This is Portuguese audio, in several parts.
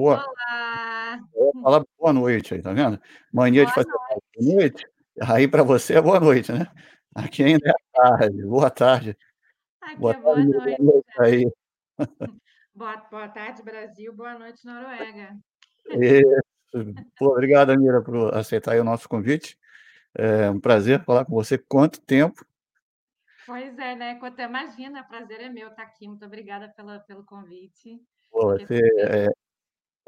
Boa Olá. falar boa noite aí, tá vendo? Mania de Boa fazer boa noite. noite, aí pra você é boa noite, né. Aqui ainda é tarde, boa tarde. Aqui Boa é tarde, boa noite boa noite aí. Boa boa tarde Brasil, boa noite Noruega. Isso. Pô, obrigado, Amira, por aceitar o nosso convite. É um prazer falar com você, quanto tempo. Pois é, né, quanto imagina, prazer é meu estar aqui, muito obrigada pela pelo convite. Pô, você é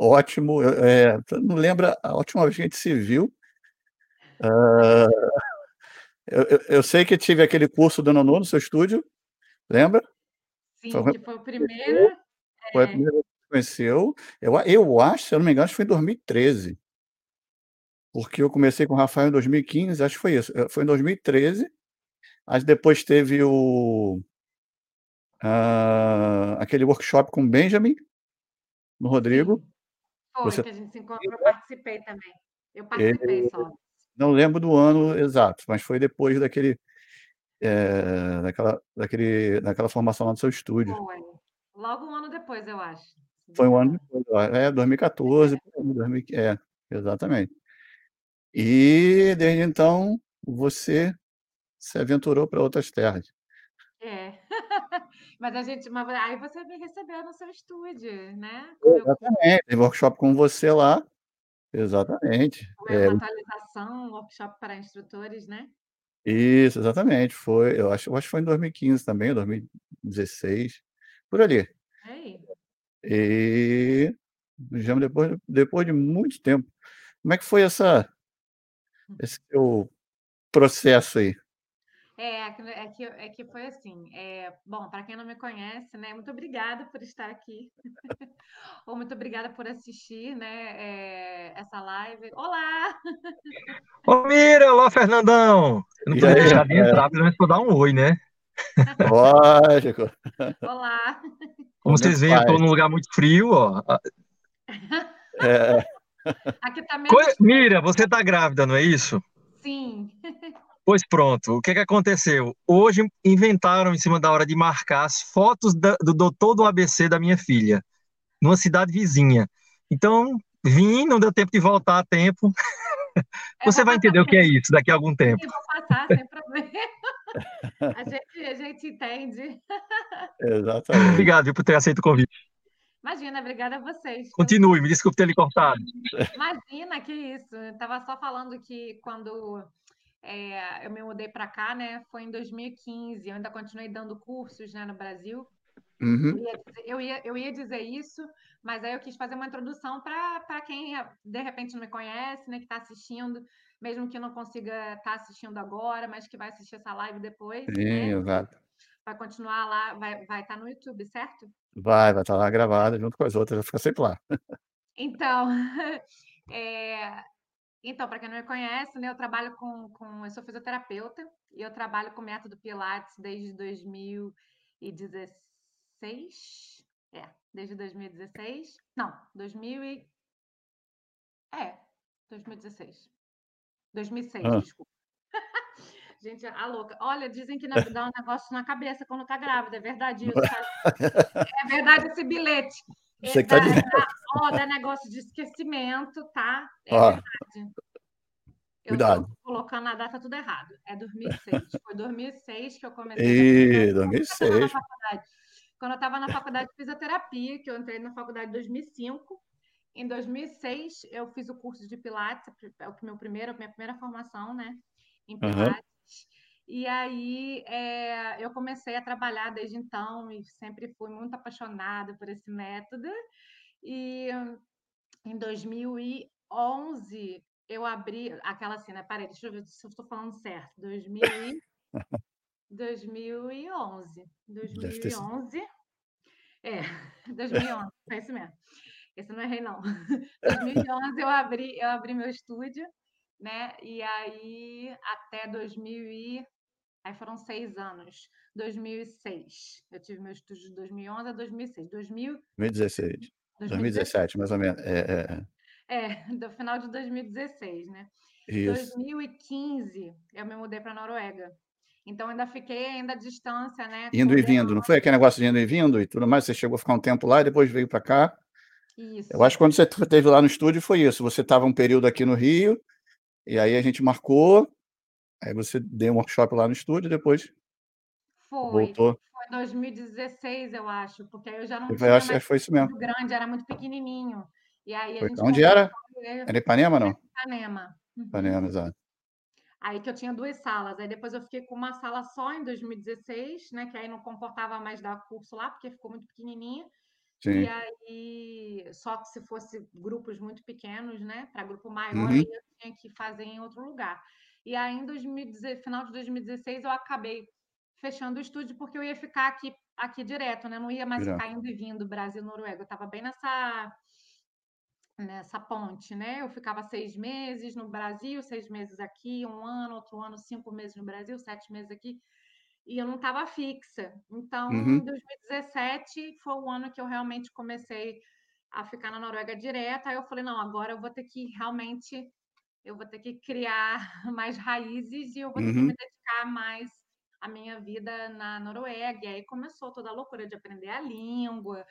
ótimo, você não lembra a última vez que a gente se viu? Hã, eu eu eu sei que tive aquele curso do Nonô no seu estúdio, lembra? Sim, que foi o primeiro Foi a é. primeira vez que conheceu, eu eu acho, se eu não me engano, acho que foi em 2013. Porque eu comecei com o Rafael em 2015, acho que foi isso, eh, foi em 2013, aí depois teve o hã, aquele workshop com o Benjamin, no Rodrigo, foi você que a gente se encontrou, eu participei também. Eu participei só. não lembro do ano exato, mas foi depois daquele, eh, daquela daquele daquela formação lá no seu estúdio. Foi, logo 1 ano depois eu acho, Foi 1 ano depois, é 2014 É. por aí, 2000 é, exatamente. E desde então, você se aventurou pra outras terras. É, mas a gente mas aí você me recebeu no seu estúdio, né. Exatamente, teve workshop com você lá, exatamente, Foi é uma atualização, um workshop para instrutores, né. Isso, exatamente, foi eu acho eu acho que foi em 2015 também, ou 2016, por ali. Aí. E, já depois depois de muito tempo. Como é que foi essa Hum. esse teu processo aí? É, é que é que foi assim, eh, bom, pra quem não me conhece, né, muito obrigada por estar aqui. Ou muito obrigada por assistir, né, eh, essa live. Olá. Ô Mira, olá Fernandão. Eu não podia deixar de entrar pelo menos pra dar um oi, né. Lógico. Olá. Como vocês Momento veem, eu paz. num lugar muito frio, ó, É. Aqui tá menos Mira, você tá grávida, não é isso? Sim. Pois pronto, o que que aconteceu? Hoje inventaram em cima da hora de marcar as fotos da do doutor do ABC da minha filha, numa cidade vizinha. Então, vim, não deu tempo de voltar a tempo. Eu Você vai entender o que é isso daqui a algum tempo. vou passar sem problema. A gente a gente entende. Exatamente. Obrigado, viu, por ter aceito o convite. Imagina, obrigada a vocês Continue, me desculpe ter lhe cortado. Imagina, que isso, eu estava só falando que quando, eh, eu me mudei pra cá, né, foi em 2015, eu ainda continuei dando cursos, né, no Brasil. Eu Uhum. ia dizer eu ia eu ia dizer isso, mas aí eu quis fazer uma introdução pra quem, de repente, não me conhece, né, que tá assistindo, mesmo que não consiga estar assistindo agora, mas que vai assistir essa live depois, né, Sim, exato. vai continuar lá, vai vai estar no YouTube, certo? Vai, vai estar lá gravada junto com as outras, vai ficar sempre lá. Então, eh, então pra quem não me conhece, né, eu trabalho com com eu sou fisioterapeuta, e eu trabalho com o método pilates desde 2016? É, desde 2016. Não, 2000 e é, 2016. 2006, Hã. desculpa. Gente, a louca. Olha, dizem que na dá um negócio na cabeça quando tá grávida, é verdade isso, tá. É verdade esse bilhete. Você que tá dá ó, dá negócio de esquecimento, tá, é Ó. verdade. Eu Cuidado. colocando a data tudo errado, é 2006, foi 2006 que eu comecei Ih, quando eu estava na 2006. faculdade. Quando eu estava na faculdade de fisioterapia, que eu entrei na faculdade em 2005, em 2006 eu fiz o curso de pilates, é o meu primeiro a minha primeira formação, né, em pilates. E aí, eh, eu comecei a trabalhar desde então e sempre fui muito apaixonada por esse método. E, em 2011 eu abri aquela assim, né, espera aí, deixa eu ver se eu estou falando certo, 2000 e 2011, Deve ter sido. 2011 é, 2011, foi isso mesmo. Esse não errei não. 2011 eu abri eu abri meu estúdio, né, e aí até 2000 e aí foram 6 anos, 2006. Eu tive meu estúdio de 2011 a 2006, 2000 2016, dois mil e deze 2017 mais ou menos, é é é. É, do final de 2016, né. Isso. 2015 eu me mudei pra Noruega, então ainda fiquei ainda à distância, né, Indo e vindo, não foi aquele negócio de indo e vindo e tudo mais, você chegou a ficar um tempo lá e depois veio pra cá? Eu acho Isso. que quando você esteve lá no estúdio foi isso, você estava um período aqui no Rio, e aí a gente marcou, aí você deu um workshop lá no estúdio, depois Foi, voltou. Foi 2016, eu acho, porque aí eu já não Eu tinha acho mais foi isso mesmo. grande, era muito pequenininho. E aí a Foi. gente Onde era? Era Ipanema, não? Ipanema. Uhum. Ipanema, exato. Aí que eu tinha duas salas, aí depois eu fiquei com uma sala só em 2016, né, que aí não comportava mais dar curso lá, porque ficou muito pequenininha. E Sim. aí, só que se fosse grupos muito pequenos, né, para grupo maior, Uhum. eu tinha que fazer em outro lugar. E aí em 2016, final de 2016 eu acabei fechando o estúdio porque eu ia ficar aqui aqui direto, né? Não ia mais ficar indo e vindo Brasil Noruega. Eu estava bem nessa nessa ponte, né? Eu ficava seis meses no Brasil, seis meses aqui, um ano, outro ano, cinco meses no Brasil, sete meses aqui, e eu não estava fixa. Então, Uhum. 2017 foi o ano que eu realmente comecei a ficar na Noruega direto. Aí eu falei, não, agora eu vou ter que realmente, eu vou ter que criar mais raízes e eu vou ter que Uhum. me dedicar mais à minha vida na Noruega. E aí começou toda a loucura de aprender a língua,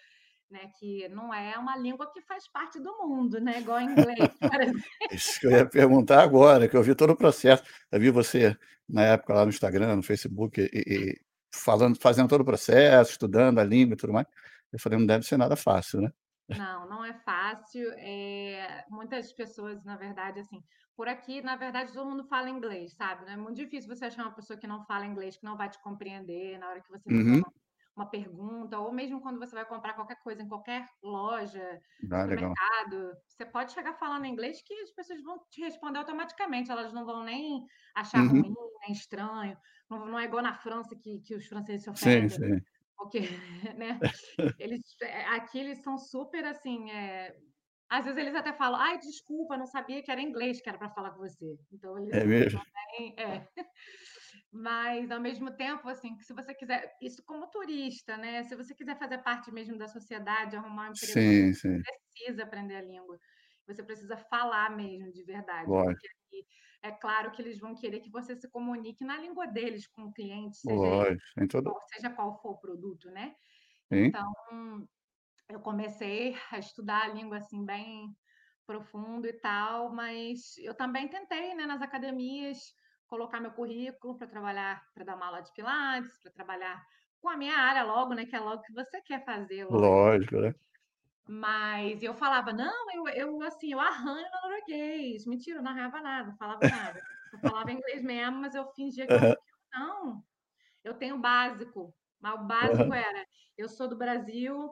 né? Que não é uma língua que faz parte do mundo, né? Igual inglês, por exemplo. Isso que eu ia perguntar agora, que eu vi todo o processo. Eu vi você na época lá no Instagram, no Facebook, e, e falando, fazendo todo o processo, estudando a língua e tudo mais. Eu falei, não deve ser nada fácil, né? Não, não é fácil. É, muitas pessoas, na verdade, assim, por aqui, na verdade, todo mundo fala inglês, sabe? Não é muito difícil você achar uma pessoa que não fala inglês, que não vai te compreender na hora que você fizer Uhum. uma, uma pergunta, ou mesmo quando você vai comprar qualquer coisa em qualquer loja, Ah, legal. supermercado, você pode chegar falando inglês que as pessoas vão te responder automaticamente, elas não vão nem achar Uhum. ruim, nem estranho. Não, não é igual na França que, que os franceses se Sim, ofendem sim. Porque, né? Eles, é, aqui eles são super assim. é, Às vezes eles até falam, ai, desculpa, não sabia que era inglês que era para falar com você. Então eles É mesmo? têm. É. Mas ao mesmo tempo, assim, que se você quiser, isso como turista, né? Se você quiser fazer parte mesmo da sociedade, arrumar um emprego, você Sim, sim. precisa aprender a língua. Você precisa falar mesmo de verdade, Lógico, porque aqui é claro que eles vão querer que você se comunique na língua deles com o cliente, seja ele lógico. Tem todo. qual- seja qual for o produto, né? Sim. Então, eu comecei a estudar a língua assim bem profundo e tal, mas eu também tentei, né, nas academias, colocar meu currículo para trabalhar, para dar uma aula de pilates, para trabalhar com a minha área logo, né, que é logo que você quer fazer, lógico. Lógico, né? Mas eu falava, não, eu, eu assim, eu arranho no norueguês. Mentira, eu não arranhava nada, não falava nada. Eu falava inglês mesmo, mas eu fingia que eu não. Eu tenho básico, mas o básico aham. era, eu sou do Brasil,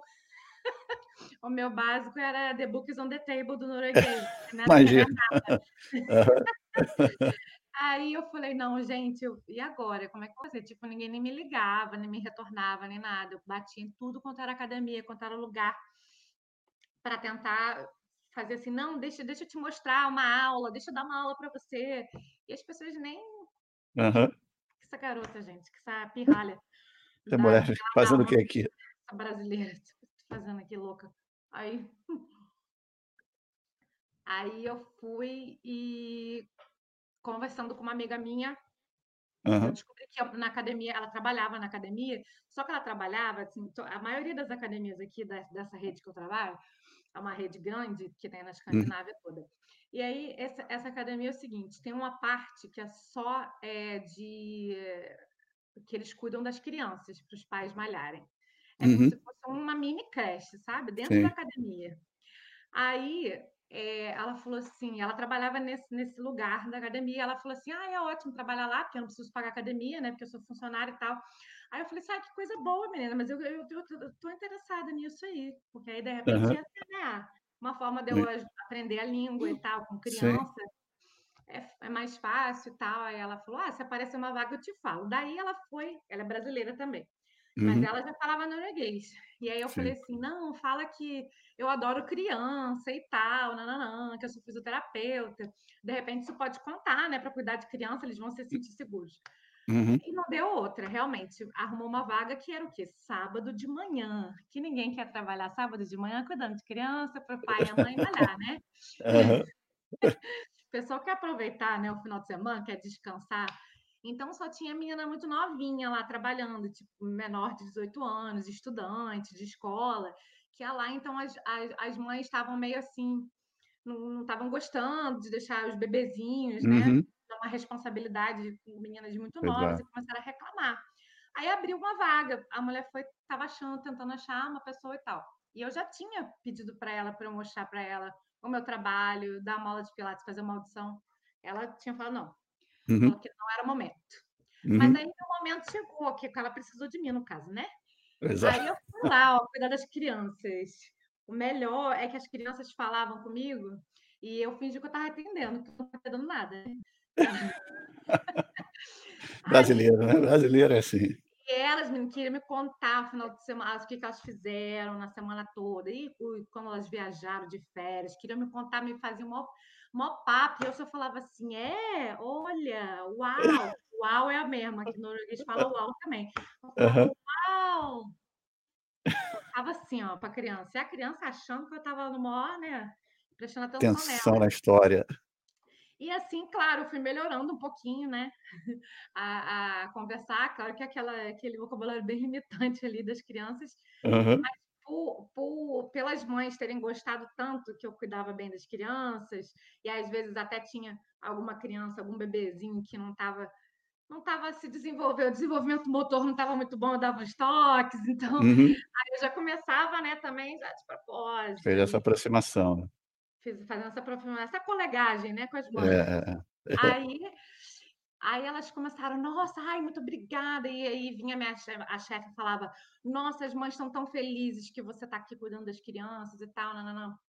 o meu básico era The Books on the Table do norueguês, né? Imagina. Aham. Aí eu falei, não, gente, eu- e agora? Como é que eu vou fazer? Tipo, ninguém nem me ligava, nem me retornava, nem nada. Eu batia em tudo quanto era academia, quanto era lugar, para tentar fazer assim, não, deixa, deixa eu te mostrar uma aula, deixa eu dar uma aula para você. E as pessoas nem. Aham. Que essa garota, gente, que essa pirralha Essa da, mulher fazendo o que aqui? essa brasileira, fazendo aqui louca. Aí, aí eu fui e conversando com uma amiga minha, eu Aham. descobri que na academia, ela trabalhava na academia, só que ela trabalhava, assim, a maioria das academias aqui da- dessa rede que eu trabalho, é uma rede grande que tem na Uhum. Escandinávia toda. E aí, essa, essa academia é o seguinte: tem uma parte que é só é, de. que eles cuidam das crianças, para os pais malharem. É como Uhum. se fosse uma mini creche, sabe? Dentro da Sim. academia. Aí é, ela falou assim, ela trabalhava nesse, nesse lugar da academia, ela falou assim, ah, é ótimo trabalhar lá, porque eu não preciso pagar academia, né, porque eu sou funcionária e tal. Aí eu falei assim, ah, que coisa boa, menina, mas eu, eu, eu, eu tô interessada nisso aí, porque aí, de repente, Aham. ia uma forma de eu Sim. aprender a língua e tal, com criança, é, é mais fácil e tal. Aí ela falou, ah, se aparecer uma vaga, eu te falo. Daí ela foi, ela é brasileira também, mas Uhum. ela já falava norueguês. E aí eu falei Sim. assim: não, fala que eu adoro criança e tal, nananã, que eu sou fisioterapeuta. De repente isso pode contar, né? Para cuidar de criança, eles vão se sentir seguros. Uhum. E não deu outra, realmente. Arrumou uma vaga que era o quê? Sábado de manhã. Que ninguém quer trabalhar sábado de manhã cuidando de criança, para o pai e a mãe malhar, né? Aham. O pessoal quer aproveitar, né, o final de semana, quer descansar. Então só tinha menina muito novinha lá trabalhando, tipo, menor de 18 anos, estudante de escola, que ia lá, então as, as, as mães estavam meio assim, não estavam gostando de deixar os bebezinhos, né? Uhum. É uma responsabilidade com meninas muito Pois novas é. e começaram a reclamar. Aí abriu uma vaga, a mulher foi, estava achando, tentando achar uma pessoa e tal. E eu já tinha pedido para ela, para eu mostrar para ela o meu trabalho, dar uma aula de pilates, fazer uma audição. Ela tinha falado não, Uhum. falou que não era o momento. Mas Uhum. aí o momento chegou, que ela precisou de mim, no caso, né? Exato. Aí eu fui lá, ó, cuidar das crianças. O melhor é que as crianças falavam comigo e eu fingi que eu estava atendendo, que eu não estava dando nada. Brasileiro, né? Brasileiro é assim. e elas menino, queriam me contar no final de semana o que, que elas fizeram na semana toda, e quando elas viajaram de férias, queriam me contar, me faziam mó, mó papo, e eu só falava assim, é, olha, uau, uau é a mesma, que no norueguês fala uau também. Eu falava, Aham. uau! Tava assim, ó, para criança. E a criança achando que eu estava no maior, né? Prestando atenção nela. Atenção na história. E assim, claro, fui melhorando um pouquinho, né? A, a conversar. Claro que aquela, aquele vocabulário bem limitante ali das crianças. Aham. Por, por- pelas mães terem gostado tanto que eu cuidava bem das crianças, e às vezes até tinha alguma criança, algum bebezinho que não estava não estava se desenvolvendo, o desenvolvimento motor não estava muito bom, eu dava uns toques, então Uhum. Aí eu já começava, né, também já de propósito, Fez essa aproximação, né? Fiz- fazendo essa, essa colegagem, né, com as É, mães. é, é. Aí, aí elas começaram, nossa, ai, muito obrigada. E aí vinha minha chefe, a chefe e falava, nossa, as mães estão tão felizes que você está aqui cuidando das crianças e tal, não, não, não.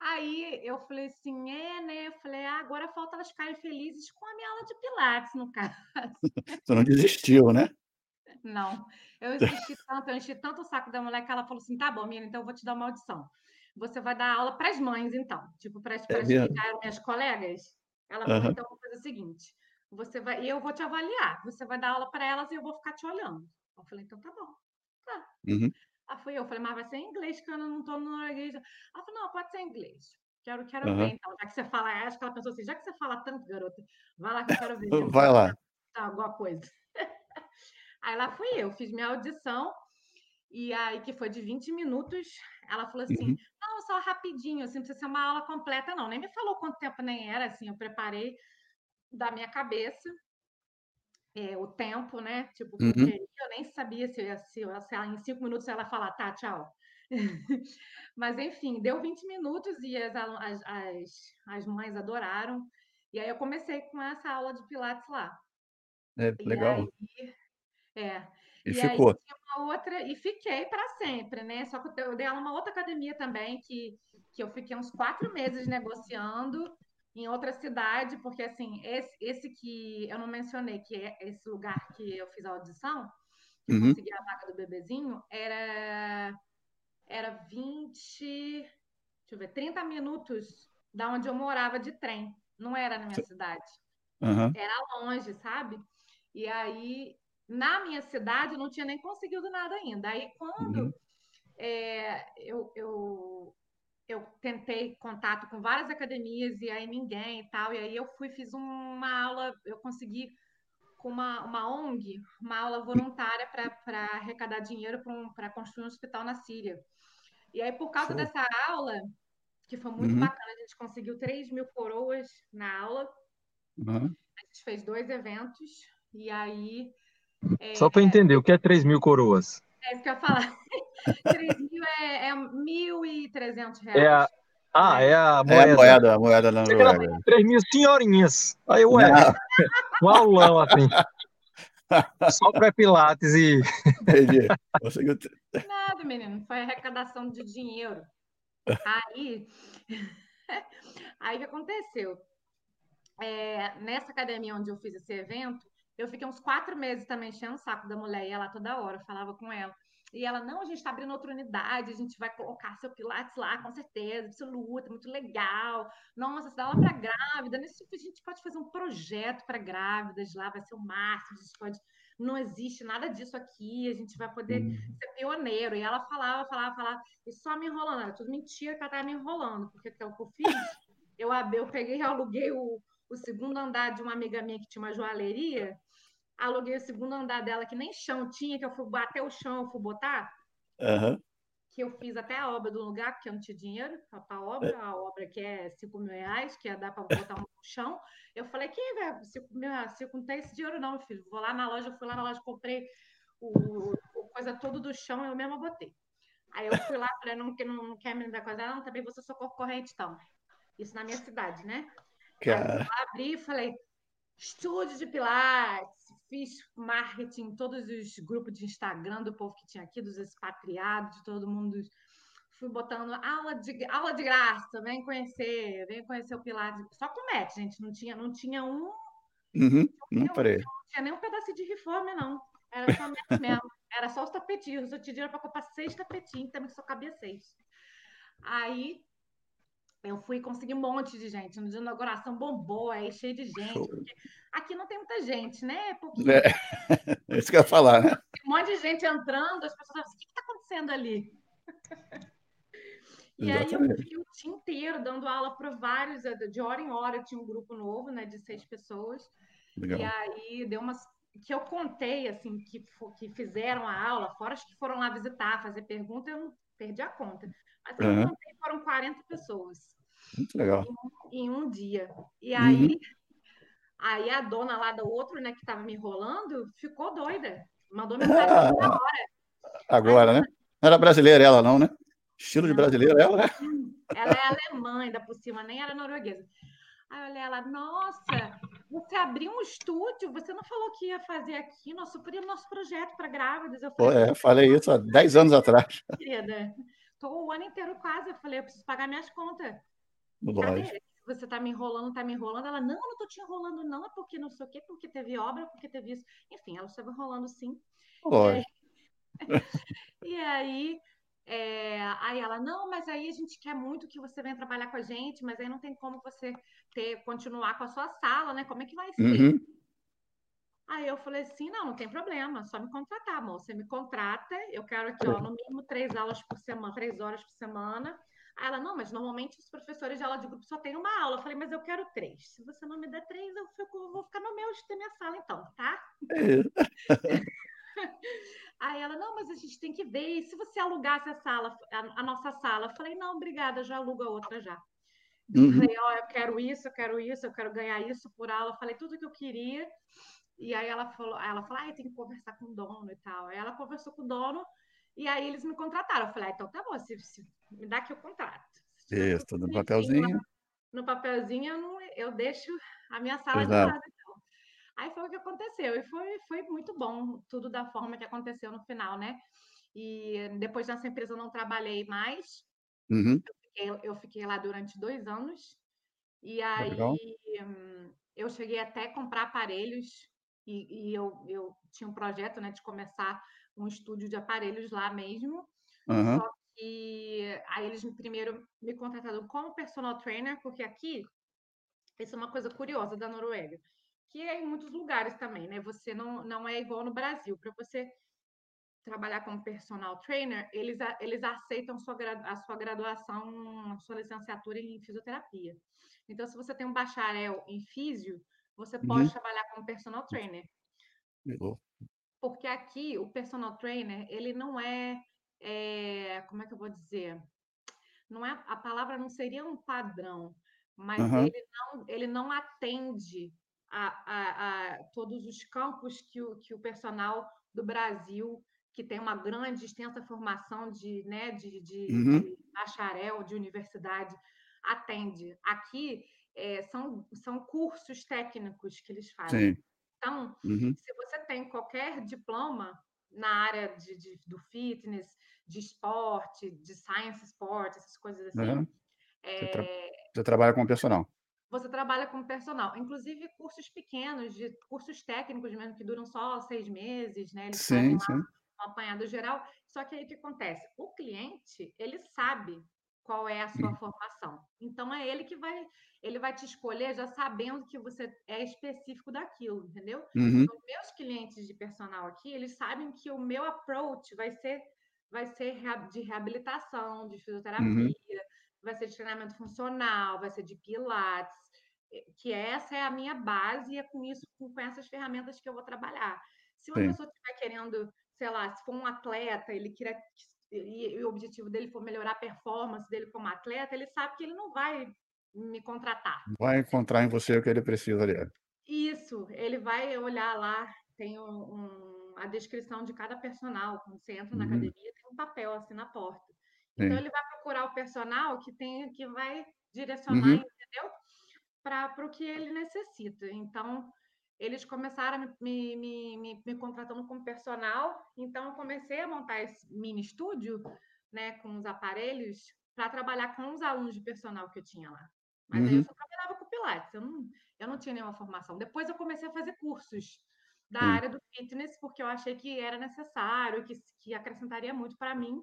Aí eu falei assim, é, né? Eu falei, ah, agora falta elas ficarem felizes com a minha aula de pilates, no caso. Tu não desistiu, né? Não, eu insisti tanto, eu enchi tanto o saco da mulher que ela falou assim: tá bom, menina, então eu vou te dar uma audição. Você vai dar aula para as mães, então, tipo, para as É minhas colegas. Ela falou: Aham. então, vou fazer o seguinte: você vai, e eu vou te avaliar, você vai dar aula para elas e eu vou ficar te olhando. Eu falei: então tá bom. Tá. Uhum. Aí fui eu, falei: mas vai ser em inglês, que eu não tô no norueguês. Ela falou: não, pode ser em inglês. Quero, quero ver, Aham. então, já que você fala, acho que ela pensou assim: já que você fala tanto, garota, vai lá que eu quero ver Vai lá. tá, alguma coisa. Aí lá fui eu, fiz minha audição, e aí que foi de 20 minutos, ela falou assim, Uhum. não, só rapidinho, assim, não precisa ser uma aula completa, não. Nem me falou quanto tempo nem era, assim, eu preparei da minha cabeça é, o tempo, né? Tipo, Uhum. eu nem sabia se, ia- se, se ela, em cinco minutos ela falar, tá, tchau. Mas enfim, deu 20 minutos e as, as, as, as mães adoraram. E aí eu comecei com essa aula de Pilates lá. É, E legal. aí, é. E E ficou. uma outra, e fiquei para sempre, né? Só que eu dei aula numa outra academia também, que, que eu fiquei uns quatro meses negociando em outra cidade, porque assim, esse, esse que eu não mencionei, que é esse lugar que eu fiz a audição, que eu Uhum. consegui a vaga do bebezinho, era, era 20, deixa eu ver, 30 minutos da onde eu morava de trem. Não era na minha cidade Aham. era longe, sabe? E aí, na minha cidade, eu não tinha nem conseguido nada ainda. Aí, quando Uhum. é, eu, eu, eu tentei contato com várias academias e aí ninguém e tal, e aí eu fui, fiz uma aula, eu consegui com uma, uma ONG, uma aula voluntária para arrecadar dinheiro para construir um hospital na Síria. E aí, por causa Show. dessa aula, que foi muito Uhum. bacana, a gente conseguiu 3 mil coroas na aula, Aham. a gente fez dois eventos, e aí Só para entender, o que é 3 mil coroas? É isso que eu ia falar. 3 mil é, é 1.300 É reais. a... Ah, é a É a moeda. moeda, a moeda da Achei que era Noruega. 3 mil senhorinhas. Aí, ué, um aulão assim. Só para Pilates e. entendi. Conseguiu. Nada, menino, foi arrecadação de dinheiro. Aí, aí o que aconteceu? É, nessa academia onde eu fiz esse evento, eu fiquei uns quatro meses também enchendo o saco da mulher, ia lá toda hora, falava com ela. E ela, não, a gente está abrindo outra unidade, a gente vai colocar seu Pilates lá, com certeza, absoluta, muito legal. Nossa, você dá aula para grávida, nesse tipo, a gente pode fazer um projeto para grávidas lá, vai ser o máximo, a gente pode. Não existe nada disso aqui, a gente vai poder Uhum. ser pioneiro. E ela falava, falava, falava, e só me enrolando. Era tudo mentira que ela estava me enrolando, porque o que eu fiz? Eu, eu peguei e aluguei o, o segundo andar de uma amiga minha que tinha uma joalheria. Aluguei o segundo andar dela, que nem chão tinha, que eu fui bater o chão, eu fui botar, Aham. que eu fiz até a obra do lugar, porque eu não tinha dinheiro para a obra, a obra que é 5 mil reais, que ia dar para botar um chão. Eu falei, que, velho, 5 mil reais, não tem esse dinheiro não, filho. Vou lá na loja, fui lá na loja, comprei o, o coisa todo do chão, eu mesma botei. Aí eu fui lá, falei, não, não, não quer me dar coisa, não, também você socorro corrente, então. Isso na minha cidade, né? Cara. Aí eu abri e falei, estúdio de Pilates, fiz marketing todos os grupos de Instagram do povo que tinha aqui, dos expatriados, de todo mundo. Fui botando aula de, aula de graça, vem conhecer, vem conhecer o Pilates. Só com match, gente, não tinha, não tinha um. Uhum, não, parei. não tinha nem um pedacinho de reforma, não. Era só match mesmo. Era só os tapetinhos. Eu tinha dinheiro para comprar seis tapetinhos, também só cabia seis. Aí eu fui conseguir um monte de gente. No dia da inauguração bombou, aí cheio de gente. Aqui não tem muita gente, né? Pouquinho. É, é isso que eu ia falar, né? Um monte de gente entrando, as pessoas falam, o que está acontecendo ali? E Exatamente. aí eu fiquei o dia inteiro dando aula para vários, de hora em hora, tinha um grupo novo, né, de seis pessoas. Legal. E aí deu umas que eu contei, assim, que, que fizeram a aula, fora as que foram lá visitar, fazer pergunta, eu não perdi a conta. Uhum. eu contei, foram 40 pessoas. Muito legal. Em, em um dia. E aí, uhum. aí a dona lá do outro, né, que estava me enrolando, ficou doida. Mandou mensagem ah, na hora. Agora, aí, né? Não era brasileira ela, não, né? Estilo de brasileira ela, né? Ela é alemã, ainda por cima, nem era norueguesa. Aí eu olhei ela, nossa, você abriu um estúdio, você não falou que ia fazer aqui nosso, nosso projeto para grávidas. Eu falei, é, falei isso há 10 anos atrás. Querida, estou o ano inteiro quase. Eu falei, eu preciso pagar minhas contas. Lógico. Você está me enrolando, está me enrolando. Ela, não, não estou te enrolando, não, é porque não sei o quê, porque teve obra, porque teve isso. Enfim, ela estava enrolando sim. Lógico. E aí, é, aí ela, não, mas aí a gente quer muito que você venha trabalhar com a gente, mas aí não tem como você ter, continuar com a sua sala, né? Como é que vai ser? Uhum. Aí eu falei assim, não, não tem problema, só me contratar, amor. Você me contrata, eu quero aqui, ó, no mínimo três aulas por semana, três horas por semana. Aí ela, não, mas normalmente os professores de aula de grupo só têm uma aula. Eu falei, mas eu quero três. Se você não me der três, eu, fico, eu vou ficar no meu, de ter minha sala, então, tá? É. Aí ela, não, mas a gente tem que ver. E se você alugasse a sala, a, a nossa sala? Eu falei, não, obrigada, já aluga outra já. Uhum. Falei, ó, oh, eu quero isso, eu quero isso, eu quero ganhar isso por aula. Eu falei tudo que eu queria. E aí ela falou, ela falou, ah, eu tenho que conversar com o dono e tal. Aí ela conversou com o dono e aí eles me contrataram. Eu falei, ah, então tá bom, se, se, me dá aqui o contrato. Isso, no papelzinho. No papelzinho eu, não, eu deixo a minha sala Exato. de lado. Então. Aí foi o que aconteceu. E foi, foi muito bom tudo da forma que aconteceu no final, né? E depois dessa empresa eu não trabalhei mais. Uhum. Eu, fiquei, eu, fiquei, lá durante dois anos. E aí hum, eu cheguei até a comprar aparelhos e, e, eu, eu tinha um projeto né, de começar um estúdio de aparelhos lá mesmo. Uhum. Só que aí eles primeiro me contrataram como personal trainer, porque aqui, isso é uma coisa curiosa da Noruega, que é em muitos lugares também, né? Você não, não é igual no Brasil. Para você trabalhar como personal trainer, eles, eles aceitam sua, a sua graduação, a sua licenciatura em fisioterapia. Então, se você tem um bacharel em físio, você pode uhum. trabalhar como personal trainer. Legal. Porque aqui o personal trainer, ele não é, é, como é que eu vou dizer? Não é a palavra não seria um padrão, mas uhum. ele não ele não atende a, a, a, todos os campos que o, que o personal do Brasil que tem uma grande extensa formação de, né, de, de, uhum. de bacharel, de universidade, atende. Aqui é, são, são cursos técnicos que eles fazem. Sim. Então, uhum. se você tem qualquer diploma na área de, de, do fitness, de esporte, de science sport, essas coisas assim. Uhum. É... Você, tra você, trabalha com personal. Você trabalha com personal, inclusive cursos pequenos, de cursos técnicos mesmo, que duram só seis meses, né? Eles sim, sim. um apanhado geral. Só que aí o que acontece? O cliente, ele sabe qual é a sua formação. Então é ele que vai, ele vai te escolher já sabendo que você é específico daquilo, entendeu? Uhum. Então, meus clientes de personal aqui, eles sabem que o meu approach vai ser vai ser de reabilitação, de uhum. fisioterapia, uhum. vai ser de treinamento funcional, vai ser de pilates, eh, que essa é a minha base e é com isso, com essas ferramentas que eu vou trabalhar. Se uma Sim. pessoa estiver querendo, sei lá, se for um atleta, ele queira e, e o objetivo dele for melhorar a performance dele como atleta, ele sabe que ele não vai me contratar. Vai encontrar em você o que ele precisa ali. Isso, ele vai olhar lá, tem um, um, a descrição de cada personal. Quando você entra na Uhum. academia, tem um papel assim na porta. Então Sim. ele vai procurar o personal que tem que vai direcionar, Uhum. entendeu? Para o que ele necessita. Então, eles começaram a me, me, me, me contratando como personal, então eu comecei a montar esse mini estúdio, né, com os aparelhos, para trabalhar com os alunos de personal que eu tinha lá. Mas aí eu Uhum. só trabalhava com Pilates, eu não, eu não tinha nenhuma formação. Depois eu comecei a fazer cursos da Sim. área do fitness, porque eu achei que era necessário, que, que acrescentaria muito para mim,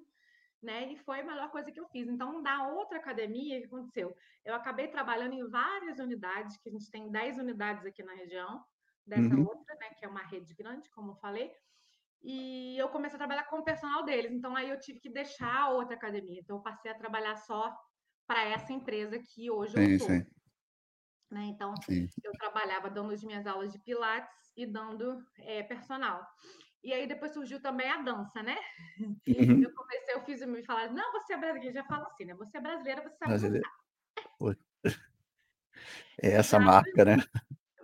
né? E foi a melhor coisa que eu fiz. Então, na outra academia, o que aconteceu? Eu acabei trabalhando em várias unidades, que a gente tem 10 unidades aqui na região, dessa Uhum. outra, né? Que é uma rede grande, como eu falei. E eu comecei a trabalhar com o personal deles. Então, aí eu tive que deixar a outra academia. Então, eu passei a trabalhar só para essa empresa que hoje eu estou. sim, Né? Então, sim. eu trabalhava dando as minhas aulas de pilates e dando eh, personal. E aí depois surgiu também a dança, né? Uhum. Eu comecei, eu fiz me falar, não, você é brasileira, já fala assim, né? Você é brasileira, você sabe Brasileiro. dançar. É essa marca, né?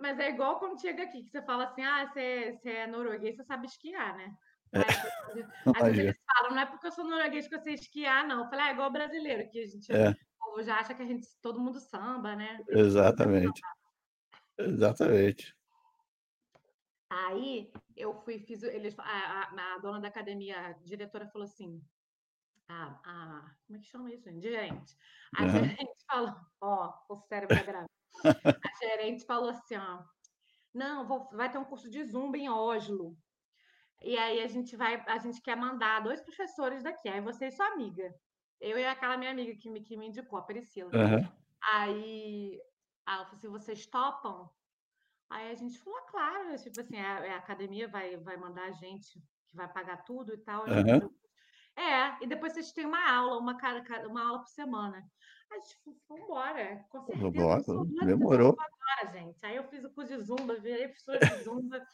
Mas é igual quando chega aqui, que você fala assim, ah, você, você é norueguês, você sabe esquiar, né? É. Aí, às vezes eles falam, não é porque eu sou norueguês que eu sei esquiar, não. Eu falei, ah, é igual brasileiro, que a gente É, já acha que a gente, todo mundo samba, né? exatamente. Exatamente. Aí eu fui, fiz, eles, a, a, a dona da academia, a diretora falou assim, a, a, como é que chama isso, gente? Gerente. A Aham. gerente falou, ó, o cérebro é grave. A gerente falou assim, ó, não, vou, vai ter um curso de Zumba em Oslo. E aí a gente vai, a gente quer mandar dois professores daqui, aí você e sua amiga. Eu e aquela minha amiga que me, que me indicou, a Priscila. Aham. Aí ela falou assim, vocês topam? Aí a gente falou, "Ah, claro, tipo assim, a, a academia vai, vai mandar a gente, que vai pagar tudo e tal. vai- É, e depois vocês têm uma aula, uma, cara, uma aula por semana. Aí a gente falou, vambora, com certeza, Bora, eu sou doida demorou. agora, gente. Aí eu fiz o curso de Zumba, virei professora de Zumba.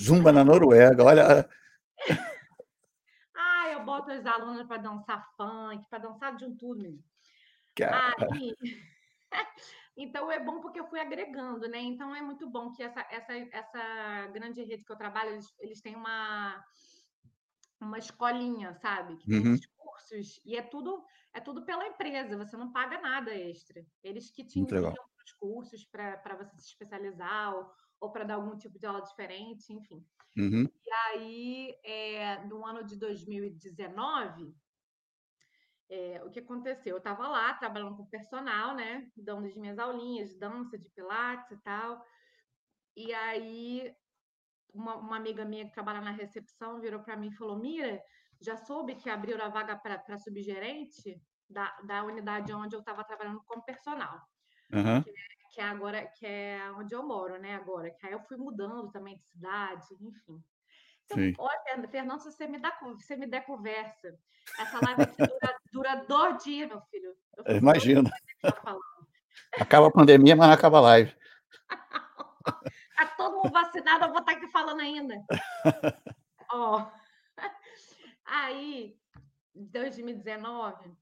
Zumba na Noruega, olha. Ah, eu boto as alunas para dançar funk, para dançar de um tudo. Cara, Aí, então é bom porque eu fui agregando, né? Então é muito bom que essa, essa, essa grande rede que eu trabalho, eles, eles têm uma, uma escolinha, sabe? Que tem Uhum. esses cursos, e é tudo, é tudo pela empresa, você não paga nada extra. Eles que te enviam os cursos para você se especializar ou, ou para dar algum tipo de aula diferente, enfim. Uhum. E aí, é, no ano de 2019, é, o que aconteceu? Eu estava lá trabalhando com personal, né? Dando as minhas aulinhas de dança, de pilates e tal. E aí, uma, uma amiga minha que trabalha na recepção virou para mim e falou: Mira, já soube que abriram a vaga para subgerente da, da unidade onde eu estava trabalhando como personal Aham. que é agora que é onde eu moro, né? Agora, que aí eu fui mudando também de cidade, enfim. Então, olha, Fernando, se você me dá, você me der conversa, essa live aqui dura, dura dois dias, meu filho. Ficar falando. Acaba a pandemia, mas não acaba a live. Tá todo mundo vacinado, eu vou estar aqui falando ainda. Ó, aí, em 2019,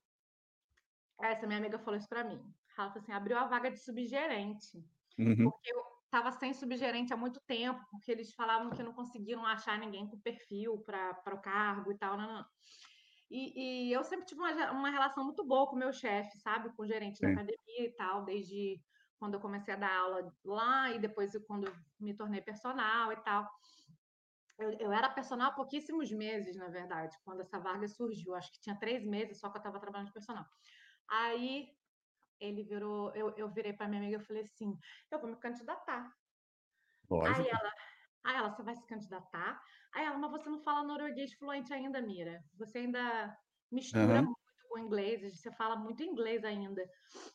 essa minha amiga falou isso para mim. Ela falou assim: abriu a vaga de subgerente. Uhum. porque eu estava sem subgerente há muito tempo, porque eles falavam que não conseguiram achar ninguém com perfil para o cargo e tal. Não, não. E, e eu sempre tive uma, uma relação muito boa com o meu chefe, sabe? Com o gerente da Sim. academia e tal, desde quando eu comecei a dar aula lá e depois quando eu me tornei personal e tal. Eu, eu era personal há pouquíssimos meses, na verdade, quando essa vaga surgiu. Acho que tinha três meses só que eu estava trabalhando de personal. Aí ele virou, eu, eu virei para minha amiga e falei assim: eu vou me candidatar. Aí ela, aí ela, você vai se candidatar? Aí ela, mas você não fala norueguês fluente ainda, Mira. Você ainda mistura Aham. Com o inglês, você fala muito inglês ainda.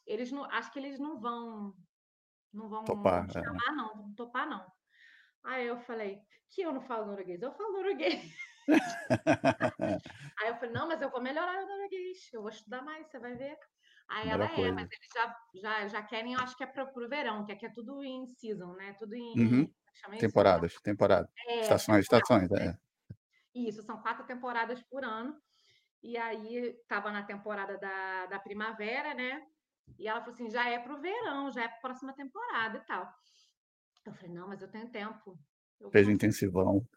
Eles não, acho que eles não vão, não vão Topar. é. chamar, não, vão topar, não. Aí eu falei, que eu não falo norueguês, eu falo norueguês. Aí eu falei, não, mas eu vou melhorar o norueguês, eu vou estudar mais, você vai ver. Aí ela é, mas eles já, já, já querem, eu acho que é pro, pro verão, que aqui é tudo em season, né? Tudo em, Uhum. é? Temporadas, temporada. É, Estações, temporada, estações. né? É. Isso, são quatro temporadas por ano. E aí estava na temporada da, da primavera, né? E ela falou assim: já é para o verão, já é para a próxima temporada e tal. Eu falei: não, mas eu tenho tempo. Eu Fez intensivão.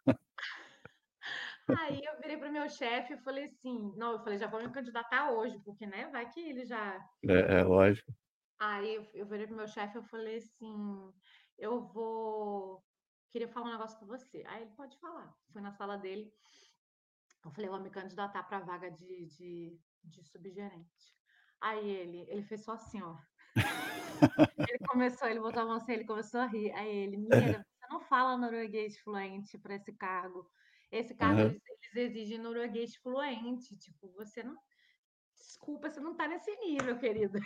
Aí eu virei para o meu chefe e falei assim: não, eu falei: já vou me candidatar hoje, porque, né, vai que ele já. É, é lógico. Aí eu, eu virei para o meu chefe e falei assim: eu vou. Queria falar um negócio com você. Aí ele pode falar. Fui na sala dele. Eu falei, vou me candidatar para a vaga de, de, de subgerente. Aí ele, ele fez só assim, ó. ele começou, ele botou a mão assim, ele começou a rir. Aí ele, Mira, você não fala norueguês fluente para esse cargo. Esse cargo, Uhum. eles, eles exigem norueguês fluente. Tipo, você não... Desculpa, você não está nesse nível, querido.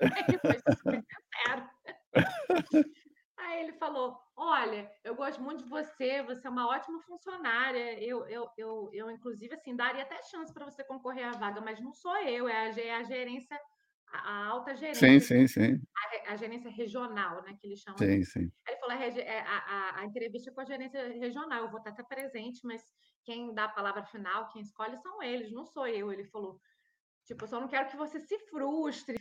Ele foi super sincero. Aí ele falou: Olha, eu gosto muito de você, você é uma ótima funcionária. Eu, eu, eu, eu inclusive, assim, daria até chance para você concorrer à vaga, mas não sou eu, é a, é a gerência, a, a alta Sim, gerência, sim, sim. a, re- a gerência regional, né, que eles chamam Sim, ali. sim. Aí ele falou: "A é, a, a, a entrevista é com a gerência regional, eu vou estar até presente, mas quem dá a palavra final, quem escolhe são eles, não sou eu. Ele falou: Tipo, eu só não quero que você se frustre,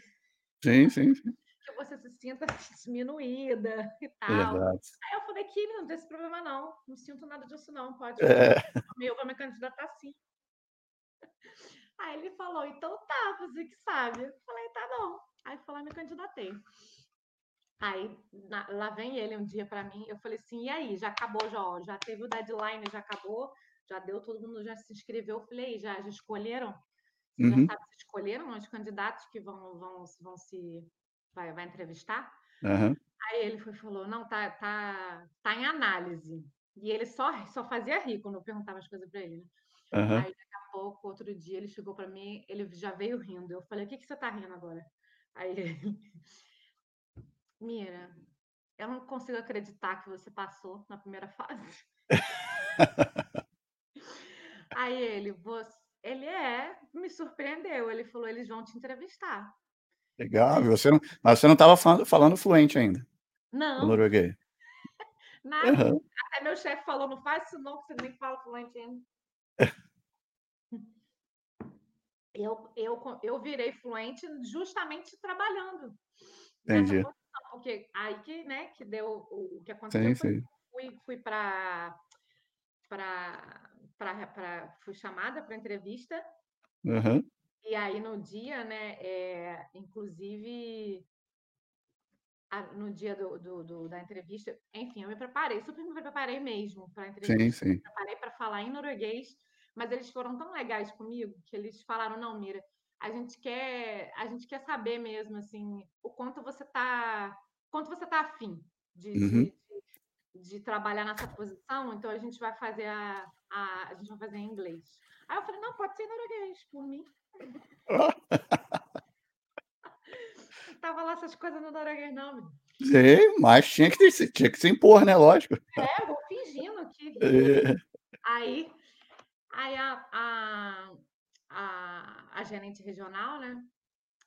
Sim, sim, sim. Que você se sinta diminuída e tal. Exato. Aí eu falei, que não tem esse problema não, não sinto nada disso não, pode É. eu vou me candidatar sim. Aí ele falou, então tá, você que sabe. Eu falei, tá bom. Aí lá e me candidatei. Aí na- lá vem ele um dia para mim, eu falei assim, e aí, já acabou já, ó, já teve o deadline, já acabou, já deu, todo mundo já se inscreveu. Eu falei, já, já escolheram? Você já Uhum. sabe se escolheram os candidatos que vão, vão, vão se vai, vai entrevistar? Aham. Aí ele foi, falou, não, tá, tá, tá em análise. E ele só, só fazia rir quando eu perguntava as coisas para ele. Né? Aham. Aí daqui a pouco, outro dia, ele chegou para mim, ele já veio rindo. Eu falei, o que, que você tá rindo agora? Aí ele, Mira, eu não consigo acreditar que você passou na primeira fase. Aí ele, você, ele é, me surpreendeu. Ele falou, eles vão te entrevistar. Legal. Você não mas você não estava falando falando fluente ainda, Não, norueguês? nada. Aham. Até meu chefe falou, não faz isso não, que você nem fala fluente ainda. Eu, eu, eu virei fluente justamente trabalhando nessa Entendi. posição, porque aí que, né, que deu o, o que aconteceu Sim, foi sim. fui, fui para para fui chamada para entrevista Aham. E aí no dia, né, é, inclusive a- no dia do, do- do- da entrevista, enfim, eu me preparei, super me preparei mesmo para a Sim, entrevista. Me sim. preparei para falar em norueguês, mas eles foram tão legais comigo que eles falaram: não, Mira, a gente quer, a gente quer saber mesmo, assim, o quanto você tá, quanto você tá afim de, Uhum. de, de, de trabalhar nessa posição, então a gente vai fazer a, a, a gente vai fazer em inglês. Aí eu falei: não, pode ser norueguês, por mim. Tava lá essas coisas no norueguês, não. Sim, mas tinha que se tinha que se impor, né, lógico. É, vou fingindo que É. Aí, aí a, a, a, a gerente regional, né,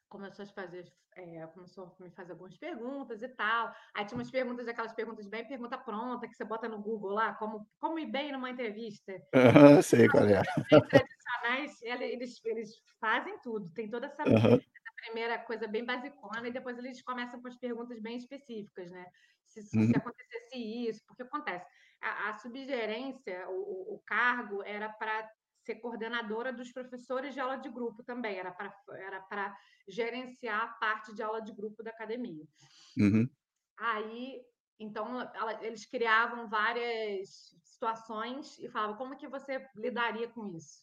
começou a fazer, é, começou a me fazer algumas perguntas e tal. Aí tinha umas perguntas, aquelas perguntas bem pergunta pronta, que você bota no Google lá, como, como ir bem numa entrevista. Aham, sei qual é. Tradicionais, ele- eles, eles fazem tudo, tem toda essa, Aham. essa primeira coisa bem basicona, e depois eles começam com as perguntas bem específicas, né? Se, se Uhum. acontecesse isso, porque acontece. A, a subgerência, o- o cargo, era para ser coordenadora dos professores de aula de grupo também, era para era para gerenciar a parte de aula de grupo da academia. Uhum. Aí, então, ela- eles criavam várias situações e falavam como que você lidaria com isso?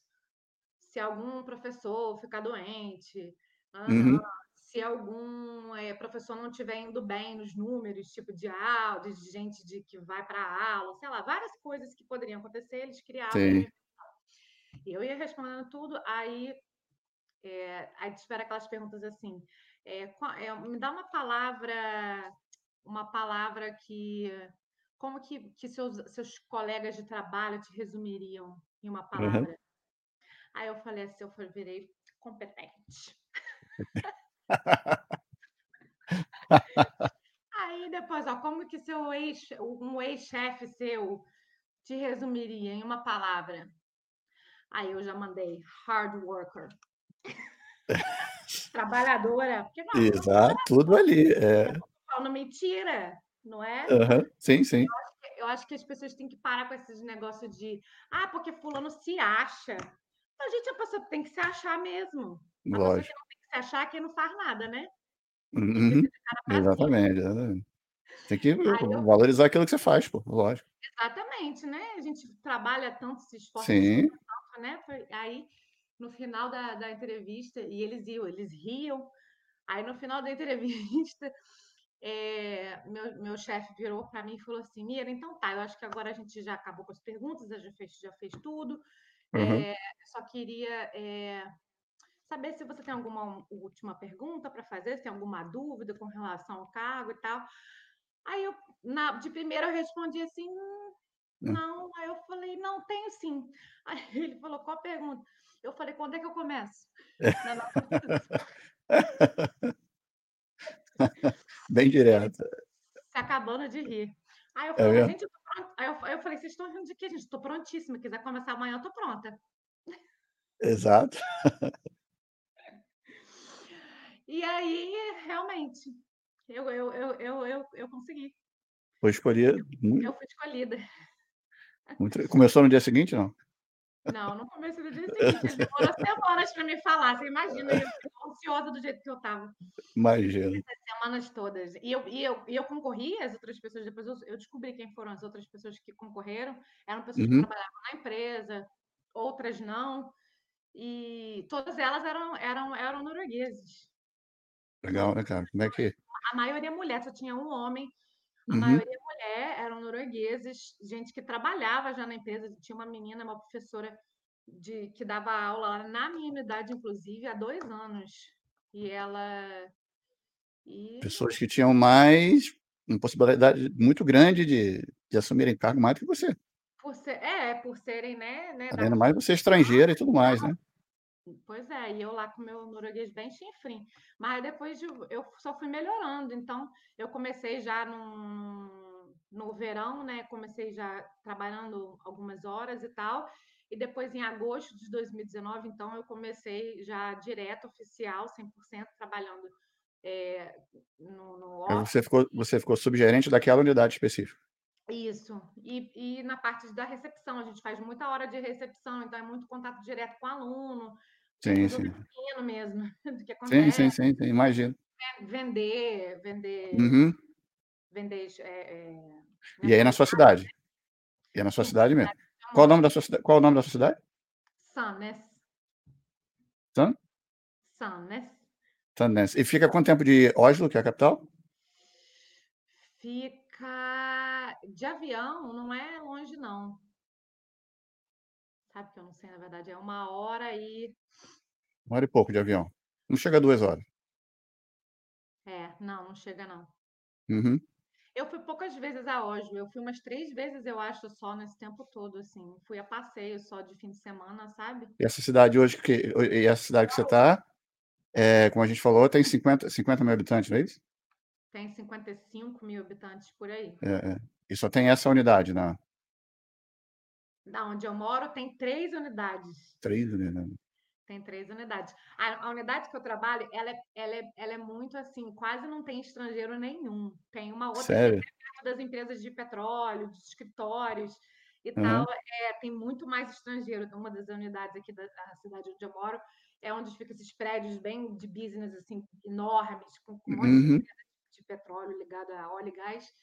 Se algum professor ficar doente, Uhum. se algum eh, professor não estiver indo bem nos números, tipo de aula, de gente de, que vai para a aula, sei lá, várias coisas que poderiam acontecer, eles criavam Sim. Eu ia respondendo tudo, aí, é, aí tiveram aquelas perguntas assim, é, é, me dá uma palavra, uma palavra que, como que, que seus, seus colegas de trabalho te resumiriam em uma palavra? Aí eu falei assim, eu falei, virei competente. Aí depois, ó, como que seu ex, um ex-chefe seu te resumiria em uma palavra? Aí eu já mandei hard worker. Trabalhadora. Porque, não, Exato, tudo ali. É. Não mentira, não é? Uhum. Sim, sim. Eu acho, que, eu acho, que, as pessoas têm que parar com esses negócios de ah, porque fulano se acha. A gente, a pessoa tem que se achar mesmo. A Lógico. pessoa que não tem que se achar é quem não faz nada, né? Uhum. Exatamente, exatamente. Tem que eu... valorizar aquilo que você faz, pô, lógico. Exatamente, né? A gente trabalha tanto, se esforça Sim. tanto, né? Aí, no final da, da entrevista, e eles iam, eles riam. Aí, no final da entrevista, é, meu, meu chefe virou para mim e falou assim: Mira, então tá, eu acho que agora a gente já acabou com as perguntas, já fez, já fez tudo. Uhum. É, só queria é, saber se você tem alguma última pergunta para fazer, se tem alguma dúvida com relação ao cargo e tal. Aí eu, na, de primeira, eu respondi assim: não. Aí eu falei: não, tenho sim. Aí ele falou: qual a pergunta? Eu falei: quando é que eu começo? Bem direto. Se acabando de rir. Aí eu é falei, é gente, eu Aí eu, eu falei, vocês estão rindo de quê, gente? Estou prontíssima. Quiser começar amanhã, eu estou pronta. Exato. E aí, realmente, eu, eu, eu, eu, eu, eu consegui. Foi escolhida. Eu fui escolhida. Muito... Começou no dia seguinte, não? Não, não comecei no dia seguinte. Demorou semanas para me falar. Você imagina, eu fico ansiosa do jeito que eu estava. Imagina. semanas todas. E eu, e, eu, e eu concorri, as outras pessoas, depois eu, eu descobri quem foram as outras pessoas que concorreram. Eram pessoas uhum. que trabalhavam na empresa, outras não. E todas elas eram, eram, eram noruegueses. Legal, né, cara? Como é que. A maioria mulher, só tinha um homem. A uhum. maioria mulher eram noruegueses, gente que trabalhava já na empresa. Tinha uma menina, uma professora de, que dava aula lá na minha unidade, inclusive, há dois anos. E ela. E... Pessoas que tinham mais uma possibilidade muito grande de, de assumirem cargo mais do que você. Por ser, é, por serem, né? né Ainda mais você estrangeira e tudo mais, né? Pois é, e eu lá com meu norueguês bem chinfrim. Mas depois de, eu só fui melhorando. Então, eu comecei já no, no verão, né? Comecei já trabalhando algumas horas e tal. E depois, em agosto de 2019, então, eu comecei já direto, oficial, 100%, trabalhando é, no, no Você ficou, você ficou subgerente daquela unidade específica. Isso. E, e na parte da recepção, a gente faz muita hora de recepção, então é muito contato direto com o aluno, Sim, sim. mesmo, do que acontece. Sim, sim, sim, sim imagino. Vender, vender, uhum. vender. É, é, e aí na sua cidade? E é na sua sim, cidade mesmo? Qual o nome da sua cidade? Qual o nome da sua cidade? Sannes. San? Sannes. Sannes. E fica quanto tempo de Oslo, que é a capital? Fica de avião, não é longe não. Sabe que eu não sei, na verdade, é uma hora e. Uma hora e pouco de avião. Não chega a duas horas. É, não, não chega, não. Uhum. Eu fui poucas vezes a Oslo. Eu fui umas três vezes, eu acho, só nesse tempo todo, assim. Fui a passeio só de fim de semana, sabe? E essa cidade hoje, que, e essa cidade que você está, é, como a gente falou, tem 50, 50 mil habitantes, não é isso? Tem 55 mil habitantes por aí. É, é. E só tem essa unidade, né? Da onde eu moro, tem três unidades. Três unidades. Tem três unidades. A, a, unidade que eu trabalho, ela é, ela, é, ela é muito assim, quase não tem estrangeiro nenhum. Tem uma outra Sério? das empresas de petróleo, dos escritórios e uhum. tal. É, tem muito mais estrangeiro. Uma das unidades aqui da, da, cidade onde eu moro é onde ficam esses prédios bem de business, assim, enormes, com, com uhum. de petróleo ligado a óleo e gás.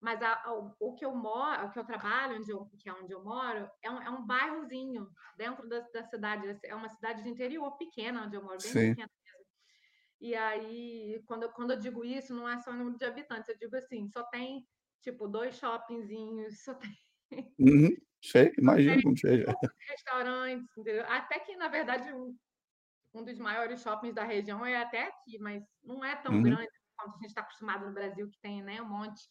Mas a, a, o que eu moro, o que eu trabalho, onde eu, que é onde eu moro, é um, é um bairrozinho dentro da, da, cidade. É uma cidade de interior pequena onde eu moro, bem Sim. pequena mesmo. E aí, quando, eu, quando eu digo isso, não é só o número de habitantes, eu digo assim, só tem tipo dois shoppingzinhos, só tem. Uhum, sei, imagino como seja. Restaurantes, entendeu? Até que, na verdade, um, um dos maiores shoppings da região é até aqui, mas não é tão uhum. grande quanto a gente está acostumado no Brasil, que tem né, um monte.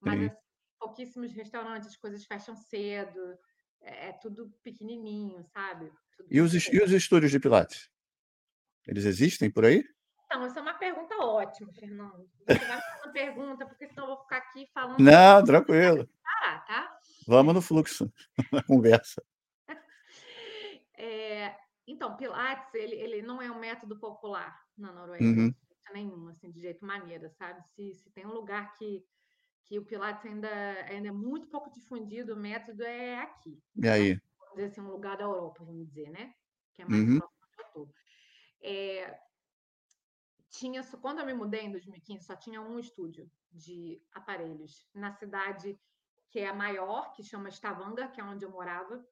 Mas assim, pouquíssimos restaurantes, as coisas fecham cedo, é, é tudo pequenininho, sabe? Tudo e, os, e os estúdios de Pilates? Eles existem por aí? Então, essa é uma pergunta ótima, Fernando. Você vai fazer uma pergunta, porque senão eu vou ficar aqui falando. Não, tranquilo. Ah, tá? Vamos no fluxo, na conversa. É, então, Pilates, ele, ele não é um método popular na Noruega, Uhum. nenhum, assim, de jeito maneira, sabe? Se, se tem um lugar que, que o Pilates ainda, ainda é muito pouco difundido, o método é aqui. E aí? Vamos dizer assim, um lugar da Europa, vamos dizer, né? Que é mais Uhum. próximo tô. É, tinha, quando eu me mudei em 2015, só tinha um estúdio de aparelhos na cidade que é a maior, que chama Stavanger, que é onde eu morava,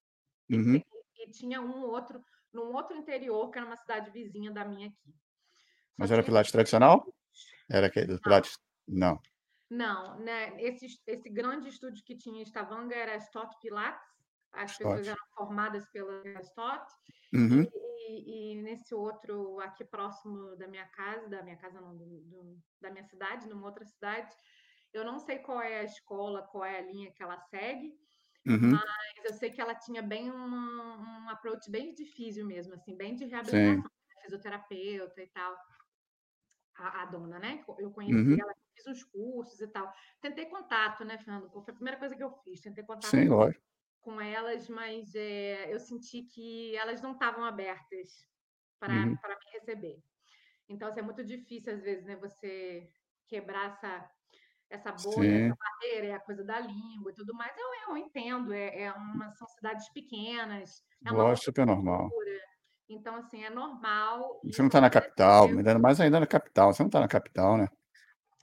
e, Uhum. tem- e tinha um outro num outro interior, que era uma cidade vizinha da minha aqui. Só Mas era tinha Pilates tradicional? Era aquele do Pilates? Não. Não, né? Esse, esse grande estúdio que tinha em Stavanger era Stott Pilates. As pessoas Stott. eram formadas pela Stott. Uhum. E, e nesse outro aqui próximo da minha casa, da minha casa não, do- do- da minha cidade, numa outra cidade, eu não sei qual é a escola, qual é a linha que ela segue, Uhum. mas eu sei que ela tinha bem uma, um approach bem difícil mesmo, assim, bem de reabilitação, né, fisioterapeuta e tal. A, a dona, né? Eu conheci Uhum. ela, fiz uns cursos e tal. Tentei contato, né, Fernando? Foi a primeira coisa que eu fiz, tentei contato Sim, lógico. com elas, mas é, eu senti que elas não estavam abertas para Uhum. me receber. Então, assim, é muito difícil, às vezes, né, você quebrar essa, essa bolha, Sim. essa barreira, é a coisa da língua e tudo mais. Eu, eu entendo, é, é uma, são cidades pequenas, é uma Lógico, super normal. Então, assim, é normal. Você não está na você capital, ainda mais ainda na capital. Você não está na capital, né?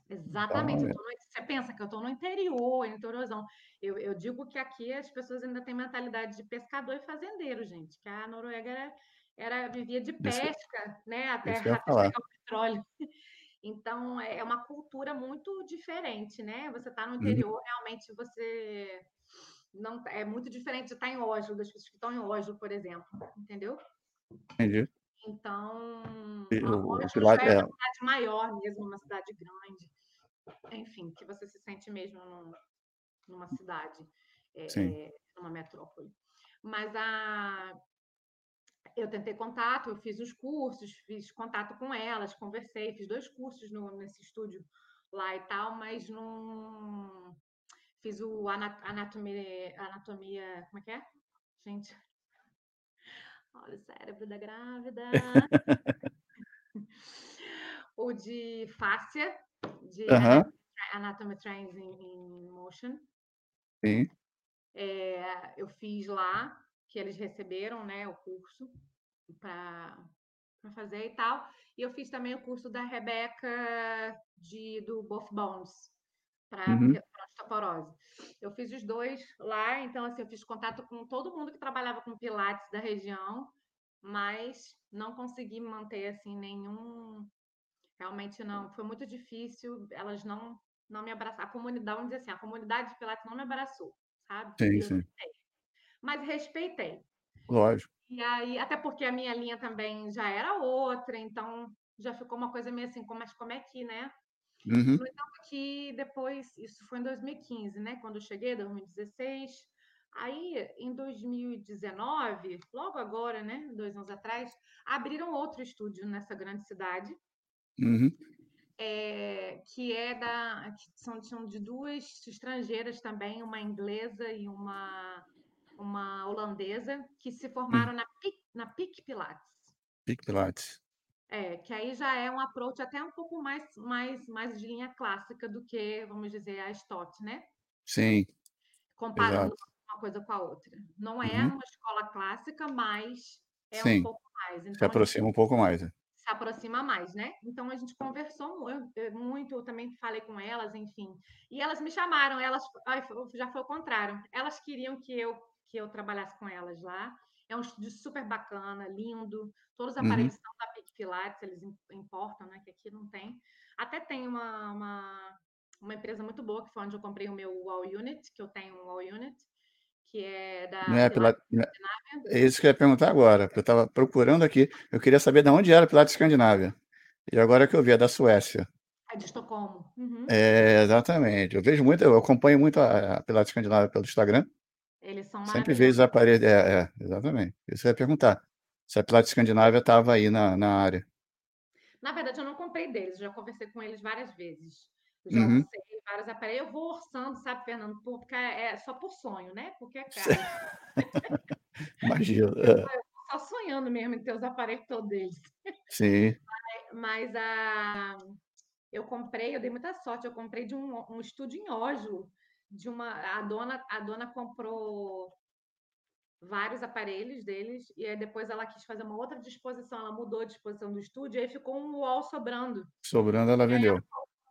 Exatamente. Então, eu tô no- você pensa que eu estou no interior, no interiorzão. Eu, eu digo que aqui as pessoas ainda têm mentalidade de pescador e fazendeiro, gente. Que a Noruega era, era vivia de Isso- pesca, né? Até, isso eu ia até falar. chegar o petróleo. Então é é uma cultura muito diferente, né? Você está no Uhum. interior, realmente você não é muito diferente de estar em Oslo, das pessoas que estão em Oslo, por exemplo, entendeu? Entendi. Então, E Oslo Pilates é é, uma cidade maior mesmo, uma cidade grande. Enfim, que você se sente mesmo num- numa cidade, é, é, numa metrópole. Mas a, eu tentei contato, eu fiz os cursos, fiz contato com elas, conversei, fiz dois cursos no, nesse estúdio lá e tal, mas não fiz o ana- anatomia, anatomia, como é que é? Gente, olha o cérebro da grávida. o de fáscia, de Aham, Anatomy Trains in, in Motion. sim. É, eu fiz lá, que eles receberam né, o curso para fazer e tal. E eu fiz também o curso da Rebeca de, do Both Bones, para Uhum. osteoporose. Eu fiz os dois lá, então assim, eu fiz contato com todo mundo que trabalhava com pilates da região, mas não consegui manter assim nenhum realmente não, foi muito difícil, elas não não me abraçaram. A comunidade, vamos dizer assim, a comunidade de pilates não me abraçou, sabe? Sim, sim. Mas respeitei. Lógico. E aí, até porque a minha linha também já era outra, então já ficou uma coisa meio assim, como- mas como é que, né? Uhum. No entanto, que depois, isso foi em 2015, né? Quando eu cheguei, 2016. Aí, em 2019, logo agora, né? Dois anos atrás, abriram outro estúdio nessa grande cidade, Uhum. é, que é da. que são, são de duas estrangeiras também, uma inglesa e uma, uma holandesa, que se Uhum. formaram na PIC, na PIC Pilates. Pique Pilates. É, que aí já é um approach até um pouco mais, mais, mais de linha clássica do que, vamos dizer, a Stott, né? Sim, Comparando exato. uma coisa com a outra. Não é Uhum. uma escola clássica, mas é um Sim, pouco mais. se Então, gente aproxima um pouco mais. né? Se aproxima mais, né? Então a gente conversou muito, eu também falei com elas, enfim. E elas me chamaram, elas já foi o contrário. Elas queriam que eu que eu trabalhasse com elas lá. É um estúdio super bacana, lindo. Todos os Uhum. aparelhos são da Peak Pilates, eles im- importam, né? Que aqui não tem. Até tem uma, uma, uma empresa muito boa, que foi onde eu comprei o meu Wall Unit, que eu tenho um Wall Unit, que é da Não é Pilates Pilates, não é isso que eu ia perguntar agora, porque eu estava procurando aqui. Eu queria saber de onde era Pilates Escandinávia. E agora que eu vi, é da Suécia. É de Estocolmo. Uhum. É, exatamente. Eu vejo muito, eu acompanho muito a, a Pilates Escandinávia pelo Instagram. Eles são Sempre vejo os aparelhos. É, é, exatamente. Isso eu ia perguntar. Se a Pilates Escandinávia estava aí na, na área. Na verdade, eu não comprei deles, já conversei com eles várias vezes. Eu já Uhum. orcei vários aparelhos. Eu vou orçando, sabe, Fernando? Porque é só por sonho, né? Porque é caro. Imagina. É. só sonhando mesmo em ter os aparelhos todos deles. Sim. Mas a, eu comprei, eu dei muita sorte, eu comprei de um, um estúdio em Oslo, de uma a dona a dona comprou vários aparelhos deles e aí depois ela quis fazer uma outra disposição, ela mudou a disposição do estúdio e aí ficou um wall sobrando. Sobrando ela vendeu. Ela,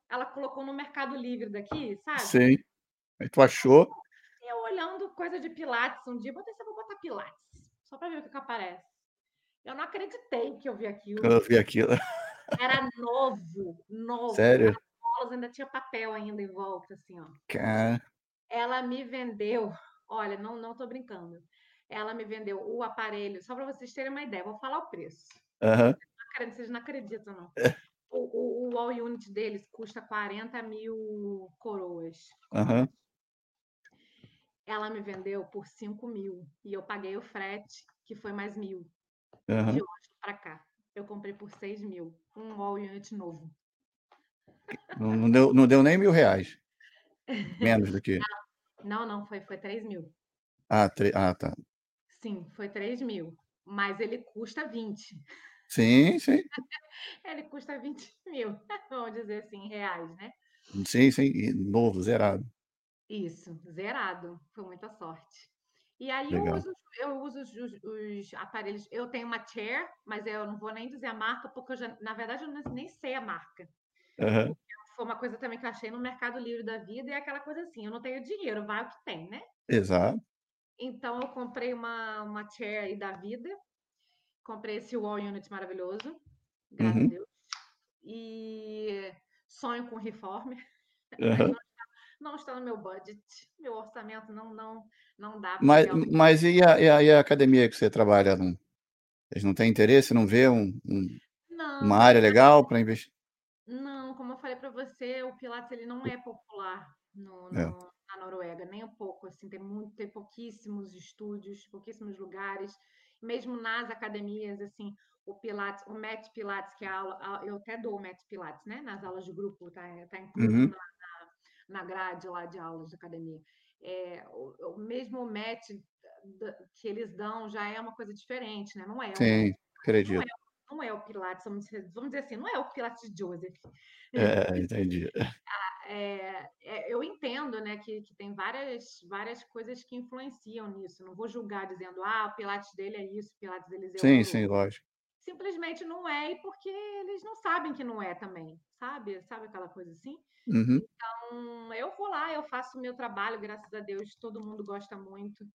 ela, colocou no Mercado Livre daqui, sabe? Sim. Aí tu achou? Eu olhando coisa de pilates um dia, botei, vou botar pilates, só para ver o que, que aparece. Eu não acreditei que eu vi aquilo. Eu vi aquilo. Era novo, novo. Sério? As ainda tinha papel ainda em volta, assim, ó. Cara. Ela me vendeu, olha, não, não tô brincando. Ela me vendeu o aparelho, só para vocês terem uma ideia, vou falar o preço. Uhum. Vocês não acreditam, não. O, o, o All Unit deles custa 40 mil coroas. Uhum. Ela me vendeu por 5 mil e eu paguei o frete, que foi mais mil. Uhum. De hoje para cá. Eu comprei por 6 mil. Um All Unit novo. Não, não, deu, não deu nem mil reais. Menos do que. Não, não, foi, foi 3 mil. Ah, tre... ah, tá. Sim, foi 3 mil. Mas ele custa 20. Sim, sim. ele custa 20 mil, vamos dizer assim, reais, né? Sim, sim. E novo, zerado. Isso, zerado. Foi muita sorte. E aí eu Legal. uso, eu uso os, os- os aparelhos. Eu tenho uma chair, mas eu não vou nem dizer a marca, porque eu já, na verdade, eu nem- nem sei a marca. Aham. Foi uma coisa também que eu achei no Mercado Livre da vida, e é aquela coisa assim, eu não tenho dinheiro, vai o que tem, né? Exato. Então eu comprei uma, uma chair aí da vida, comprei esse wall unit maravilhoso, graças Uhum. a Deus. E sonho com reforme, Aham. não, não está no meu budget, meu orçamento não não não dá Mas, mas e a, e a- e a academia que você trabalha? Não, eles não têm interesse, não vê um- um- Não, uma área legal para investir? Não, como eu falei para você, o Pilates ele não é popular no, É. no- na Noruega, nem um pouco. Assim, tem muito, tem pouquíssimos estúdios, pouquíssimos lugares. Mesmo nas academias, assim, o Pilates, o Mat Pilates, que é a aula, eu até dou o Mat Pilates, né? Nas aulas de grupo, tá, tá incluso Uhum. na, na, grade lá de aulas de academia. É, o, o mesmo da- que eles dão já é uma coisa diferente, né? Não é o Sim, acredito. não é o Pilates, vamos dizer, vamos dizer assim, não é o Pilates de Joseph. É, entendi. É, é, eu entendo, né, que, que tem várias, várias coisas que influenciam nisso. Não vou julgar dizendo, ah, o Pilates dele é isso, o Pilates deles é Sim, aquilo. sim, lógico. Simplesmente não é, e porque eles não sabem que não é também, sabe? Sabe aquela coisa assim? Uhum. Então, eu vou lá, eu faço o meu trabalho, graças a Deus, todo mundo gosta muito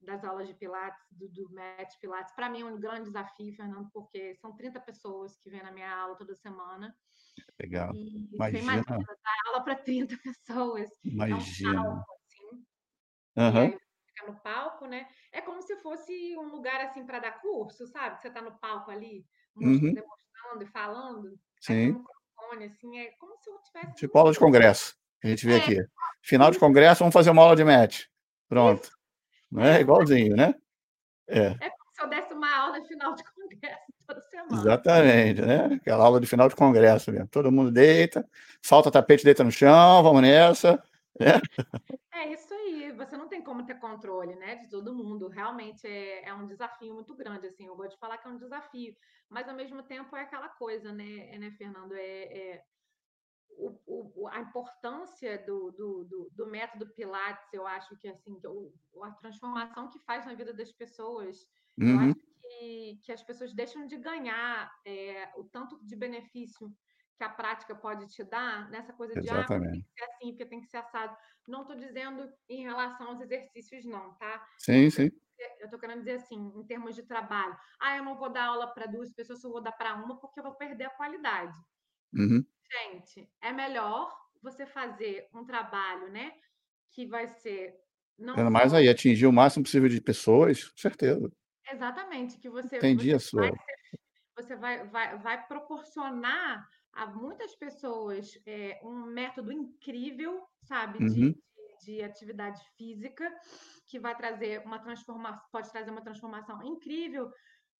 das aulas de Pilates, do, do Mat Pilates. Para mim é um grande desafio, Fernando, porque são 30 pessoas que vêm na minha aula toda semana. Legal. E você Imagina, imagina dar aula para 30 pessoas. É um imagina. palco, assim. Você fica no palco, né? É como se fosse um lugar assim para dar curso, sabe? Você está no palco ali, Uhum. demonstrando e falando. Sim. um assim, é como se eu tivesse. Tipo aula de congresso, que a gente vê É, aqui. Final de congresso, vamos fazer uma aula de match. Pronto. isso. Não é É, igualzinho, né? É, é como se eu desse uma aula de final de congresso toda semana. exatamente, né? Aquela aula de final de congresso mesmo. Todo mundo deita, salta tapete, deita no chão, vamos nessa. né? É isso aí, você não tem como ter controle, né, de todo mundo. Realmente é, é um desafio muito grande, assim. Eu gosto de falar que é um desafio, mas ao mesmo tempo é aquela coisa, né, é, né Fernando? É, é o, o, a importância do, do, do, do método Pilates, eu acho que assim, que o, a transformação que faz na vida das pessoas, eu Uhum. acho que, que as pessoas deixam de ganhar é, o tanto de benefício que a prática pode te dar nessa coisa de ah, tem Exatamente. que ser assim, porque tem que ser assado. Não estou dizendo em relação aos exercícios, não, tá? Sim, sim. Eu estou querendo dizer assim, em termos de trabalho. Ah, eu não vou dar aula para duas pessoas, eu vou dar para uma porque eu vou perder a qualidade. Uhum. Gente, é melhor você fazer um trabalho, né? Que vai ser não Ainda mais aí, atingir o máximo possível de pessoas, com certeza. Exatamente que você Entendi você a vai sua. você vai, vai, vai proporcionar a muitas pessoas é, um método incrível, sabe, de, Uhum. de, de atividade física, que vai trazer uma transformação, pode trazer uma transformação incrível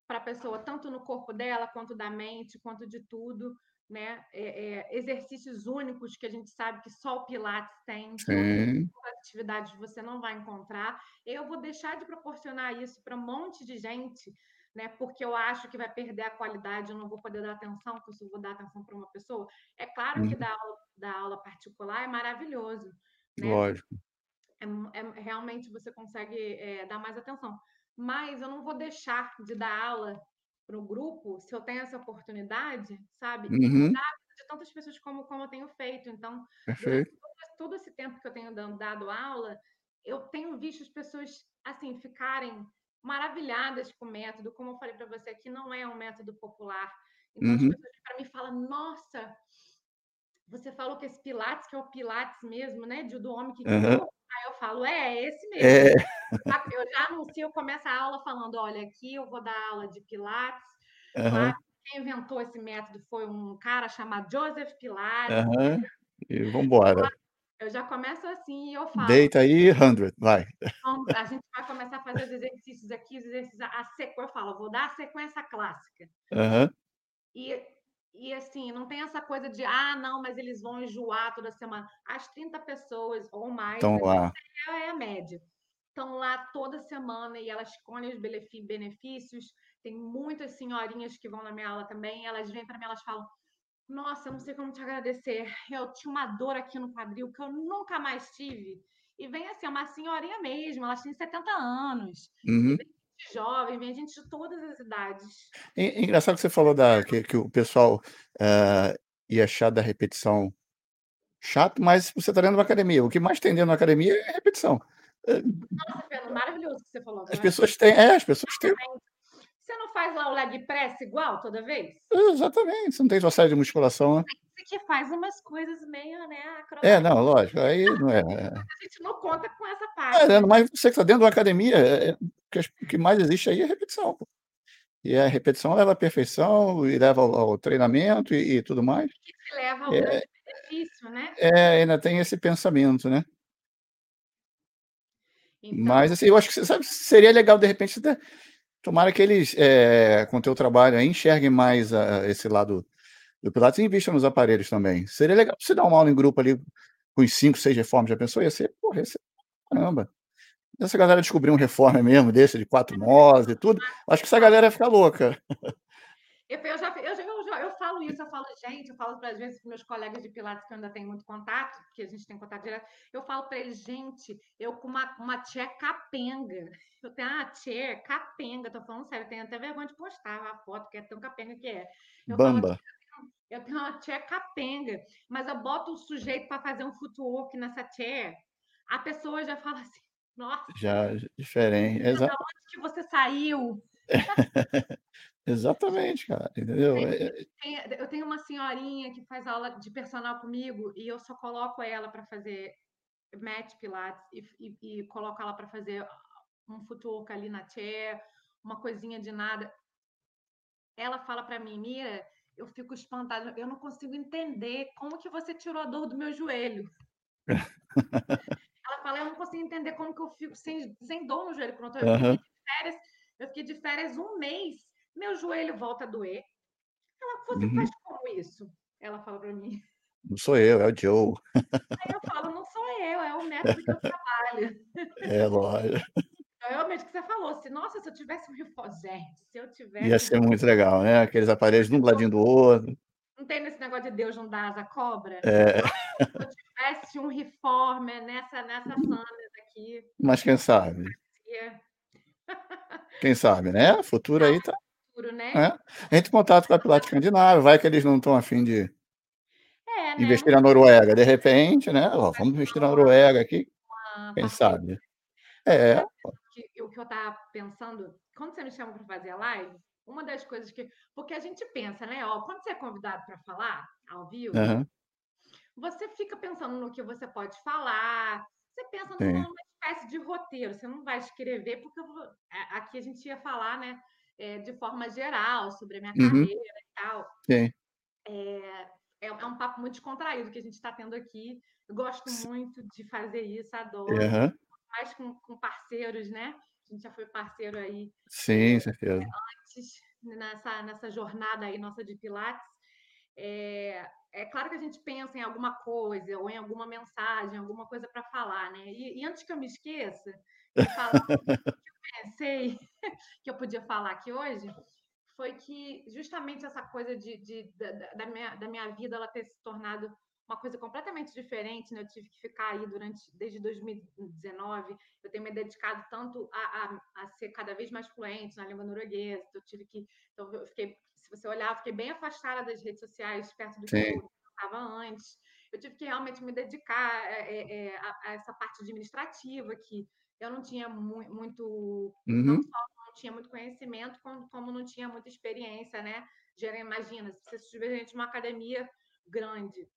para a pessoa, tanto no corpo dela, quanto da mente, quanto de tudo, né? É, é, exercícios únicos que a gente sabe que só o Pilates tem, que outras Sim. atividades você não vai encontrar. Eu vou deixar de proporcionar isso para um monte de gente, né? Porque eu acho que vai perder a qualidade, eu não vou poder dar atenção, porque eu vou dar atenção para uma pessoa. É claro que Uhum. dar aula, dar aula particular é maravilhoso, né? Lógico. É, é- realmente você consegue é, dar mais atenção. Mas eu não vou deixar de dar aula para o grupo se eu tenho essa oportunidade, sabe? Uhum. de tantas pessoas como, como eu tenho feito. Então, todo, todo esse tempo que eu tenho dando, dado aula, eu tenho visto as pessoas assim ficarem maravilhadas com o método. Como eu falei para você, aqui não é um método popular. Então, as Uhum. pessoas para mim falam: Nossa, você falou que esse Pilates, que é o Pilates mesmo, né? de- Do homem que criou. Aí eu falo: É, é esse mesmo. É. Eu já anuncio, eu começo a aula falando: Olha, aqui eu vou dar aula de Pilates. Lá, quem inventou esse método foi um cara chamado Joseph Pilates. Aham. E vambora. Eu já começo assim e eu falo. Deita aí, 100, vai. Então, a gente vai começar a fazer os exercícios aqui, os exercícios, a sequência, eu falo, vou dar a sequência clássica. Aham. E, e assim, não tem essa coisa de, ah, não, mas eles vão enjoar toda semana. As 30 pessoas ou mais, Então lá. é a média, estão lá toda semana e elas escolhem os benefícios. Tem muitas senhorinhas que vão na minha aula também, elas vêm para mim, elas falam, nossa, eu não sei como te agradecer. Eu tinha uma dor aqui no quadril que eu nunca mais tive. E vem assim, é uma senhorinha mesmo, elas têm 70 anos. Uhum. vem gente jovem, vem gente de todas as idades. É é engraçado que você falou da que que o pessoal, eh, ia achar da repetição chato, mas você está dentro de uma academia, o que mais tem dentro da academia é repetição. Nossa, Fernando, maravilhoso que você falou as agora. pessoas têm é, as pessoas têm Você não faz lá o leg press igual toda vez? exatamente, você não tem sua série de musculação, né. Você que faz umas coisas meio, né, É, acrobáticas. não, lógico, aí não é é. A gente não conta com essa É, parte, né, né? mas você que está dentro de uma academia, eh eh, o que mais existe aí é repetição, pô. E a repetição leva à perfeição e leva ao ao treinamento e e tudo mais. Que leva ao É grande benefício, né? é, ainda tem esse pensamento, né. Então Mas, assim, eu acho que sabe, seria legal de repente até tomara que eles, eh, com o teu trabalho aí, enxerguem mais a esse lado do pilates e invistam nos aparelhos também. Seria legal você dar uma aula em grupo ali com os 5, 6 reformer, já pensou? Ia ser, porra, ia ser caramba. Essa galera descobrir um reformer mesmo desse de 4 molas e tudo, acho que essa galera ia ficar louca. Eu eu já eu já falo isso, eu falo: "Gente", eu falo para às vezes para meus colegas de pilates que eu ainda tenho muito contato, porque a gente tem contato direto, eu falo para eles: "Gente, eu com uma uma chair capenga, eu tenho uma chair capenga", tô falando sério, eu tenho até vergonha de postar a foto, que é tão capenga que é. Eu falo Bamba. "Eu tenho uma chair capenga, mas eu boto o sujeito para fazer um footwork nessa chair, a pessoa já fala assim: "Nossa, Já diferente, da onde que você saiu?". Exatamente, cara, entendeu? Tem É é tem eu tenho uma senhorinha que faz aula de personal comigo e eu só coloco ela para fazer mat pilates e e e coloco ela para fazer um footwork ali na chair, uma coisinha de nada. Ela fala para mim: "Mira, eu fico espantada, eu não consigo entender como que você tirou a dor do meu joelho". Ela fala: "Eu não consigo entender como que eu fico sem sem dor no joelho". Pronto, eu fiquei Aham. de férias eu fiquei de férias 1 mês, meu joelho volta a doer. Ela: "Você faz Uhum. como isso?". Ela fala para mim. Não sou eu, é o Joe. Aí eu falo: "Não sou eu, é o método que eu trabalho". É, lógico. É realmente o que você falou, se nossa, se eu tivesse um gente, se eu tivesse Ia um ser muito legal, né, aqueles aparelhos um do ladinho do outro. Não tem nesse negócio de Deus não dá asa cobra? É. Se eu tivesse um reformer nessa nessa Sanders aqui, Mas quem sabe? Quem sabe, né, futuro aí tá futuro, né? é. Entre em contato com a Pilates Escandinava, vai que eles não estão a fim de É, né, investir na Noruega, de repente, né, "Ó, vamos investir na Noruega aqui", uma quem sabe? É, o que eu estava pensando, quando você me chama para fazer a live, uma das coisas que porque a gente pensa, né, ó, quando você é convidado para falar ao vivo, Aham. você fica pensando no que você pode falar, você pensa Sim. numa espécie de roteiro, você não vai escrever, porque vou a aqui a gente ia falar, né, eh, de forma geral sobre a minha Uhum. carreira e tal. Eh, é é um papo muito descontraído que a gente está tendo aqui. Eu gosto muito de fazer isso, adoro. Aham. Mais com com parceiros, né, a gente já foi parceiro aí, Sim, eh, certeza. antes nessa nessa jornada aí nossa de pilates. Eh, é claro que a gente pensa em alguma coisa ou em alguma mensagem, alguma coisa para falar, né. E e antes que eu me esqueça eu pensei que eu podia falar aqui hoje foi que justamente essa coisa de, de da, da, minha, da minha vida ela ter se tornado uma coisa completamente diferente, né? Eu tive que ficar aí durante desde 2019. Eu tenho me dedicado tanto a, a, a ser cada vez mais fluente na língua norueguesa. Então eu tive que, então eu fiquei, se você olhar, eu fiquei bem afastada das redes sociais, perto do Sim. que eu estava antes. Eu tive que realmente me dedicar é, é, a, a, essa parte administrativa que eu não tinha mu muito, uhum. não só não tinha muito conhecimento, como, como não tinha muita experiência, né? Imagina, se você estiver gente uma academia grande,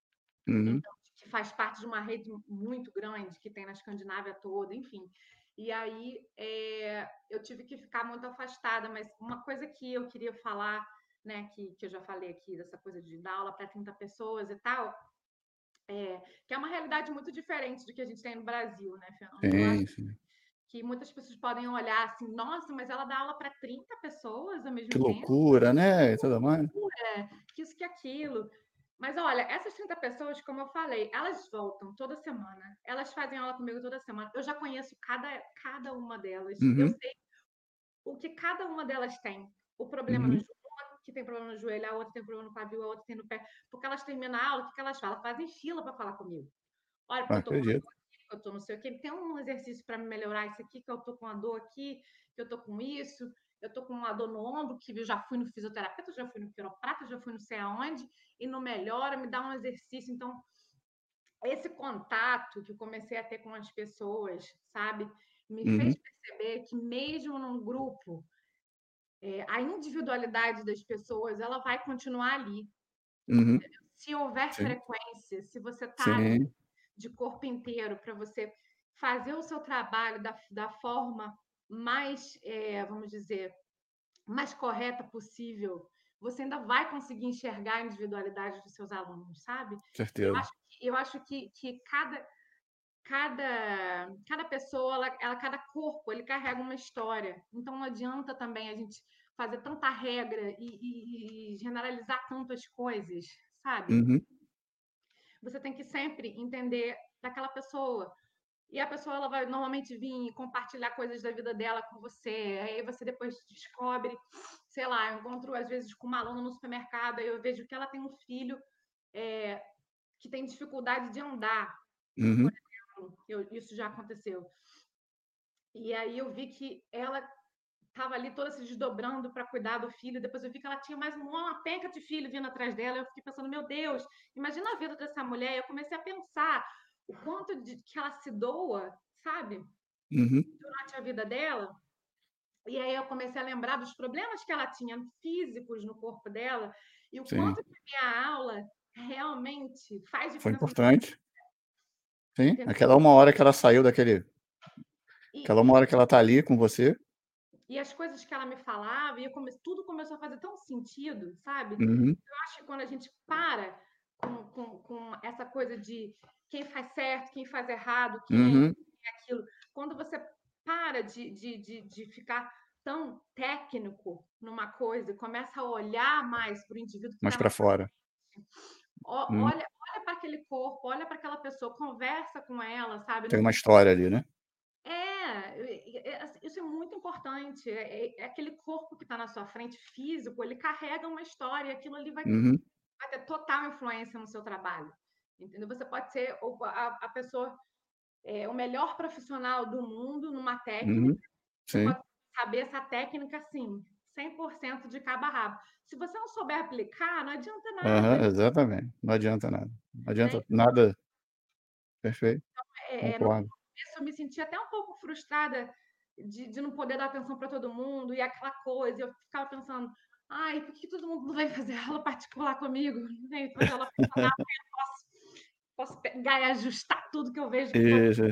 uhum. então, que faz parte de uma rede muito grande que tem na Escandinávia toda, enfim. E aí é, eu tive que ficar muito afastada, mas uma coisa que eu queria falar, né, que, que eu já falei aqui, dessa coisa de dar aula para 30 pessoas e tal, é, que é uma realidade muito diferente do que a gente tem no Brasil, né, Fernando? Sim, sim que muitas pessoas podem olhar assim, nossa, mas ela dá aula para 30 pessoas ao mesmo que tempo. Que loucura, né? E mais. Loucura, que isso que aquilo. Mas olha, essas 30 pessoas, como eu falei, elas voltam toda semana. Elas fazem aula comigo toda semana. Eu já conheço cada, cada uma delas. Uhum. Eu sei o que cada uma delas tem. O problema uhum. no joelho, uma que tem problema no joelho, a outra tem problema no quadril, a outra tem no pé. Porque elas terminam a aula, o que elas falam? Fazem fila para falar comigo. Olha, porque eu tô que eu tô não sei o que, tem um exercício para melhorar isso aqui, que eu tô com a dor aqui, que eu tô com isso, eu tô com uma dor no ombro, que eu já fui no fisioterapeuta, já fui no quiroprata, já fui não sei aonde, e não melhora, me dá um exercício. Então, esse contato que eu comecei a ter com as pessoas, sabe, me uhum. fez perceber que mesmo num grupo, é, a individualidade das pessoas, ela vai continuar ali. Uhum. Se houver Sim. frequência, se você está de corpo inteiro para você fazer o seu trabalho da, da forma mais, é, vamos dizer, mais correta possível, você ainda vai conseguir enxergar a individualidade dos seus alunos, sabe? Certeza. Eu acho que, eu acho que, que cada, cada, cada pessoa, ela, ela, cada corpo, ele carrega uma história. Então não adianta também a gente fazer tanta regra e, e, e generalizar tantas coisas, sabe? Uhum você tem que sempre entender daquela pessoa. E a pessoa ela vai normalmente vir compartilhar coisas da vida dela com você. Aí você depois descobre, sei lá, eu encontro às vezes com uma aluna no supermercado, aí eu vejo que ela tem um filho é, que tem dificuldade de andar. Uhum. Por exemplo, eu, isso já aconteceu. E aí eu vi que ela estava ali toda se desdobrando para cuidar do filho. Depois eu vi que ela tinha mais uma penca de filho vindo atrás dela. Eu fiquei pensando, meu Deus, imagina a vida dessa mulher. Eu comecei a pensar o quanto de que ela se doa, sabe? Uhum. Durante a vida dela. E aí eu comecei a lembrar dos problemas que ela tinha físicos no corpo dela e o Sim. quanto que a minha aula realmente faz diferença. Foi importante. Sim, aquela uma hora que ela saiu daquele. Aquela uma hora que ela tá ali com você, e as coisas que ela me falava, e come... tudo começou a fazer tão sentido, sabe? Uhum. Eu acho que quando a gente para com, com, com, essa coisa de quem faz certo, quem faz errado, quem uhum. é aquilo, quando você para de, de, de, de ficar tão técnico numa coisa e começa a olhar mais para o indivíduo. mais tá para fora. O, hum. Olha, olha para aquele corpo, olha para aquela pessoa, conversa com ela, sabe? Tem uma história ali, né? É, assim, isso é muito importante. É, é, é aquele corpo que está na sua frente, físico, ele carrega uma história, aquilo ali vai, uhum. vai, ter total influência no seu trabalho. Entendeu? Você pode ser a, a pessoa, é, o melhor profissional do mundo numa técnica, uhum. Você pode saber essa técnica assim, 100% de cabo a rabo. Se você não souber aplicar, não adianta nada. Uhum, exatamente, não adianta nada. Não adianta né? nada. Perfeito. Então, é, é no, eu me sentia até um pouco frustrada de, de não poder dar atenção para todo mundo e aquela coisa. Eu ficava pensando, ai, por que todo mundo não vem fazer aula particular comigo? Não vem fazer aula particular, eu posso, posso pegar e ajustar tudo que eu vejo. Isso.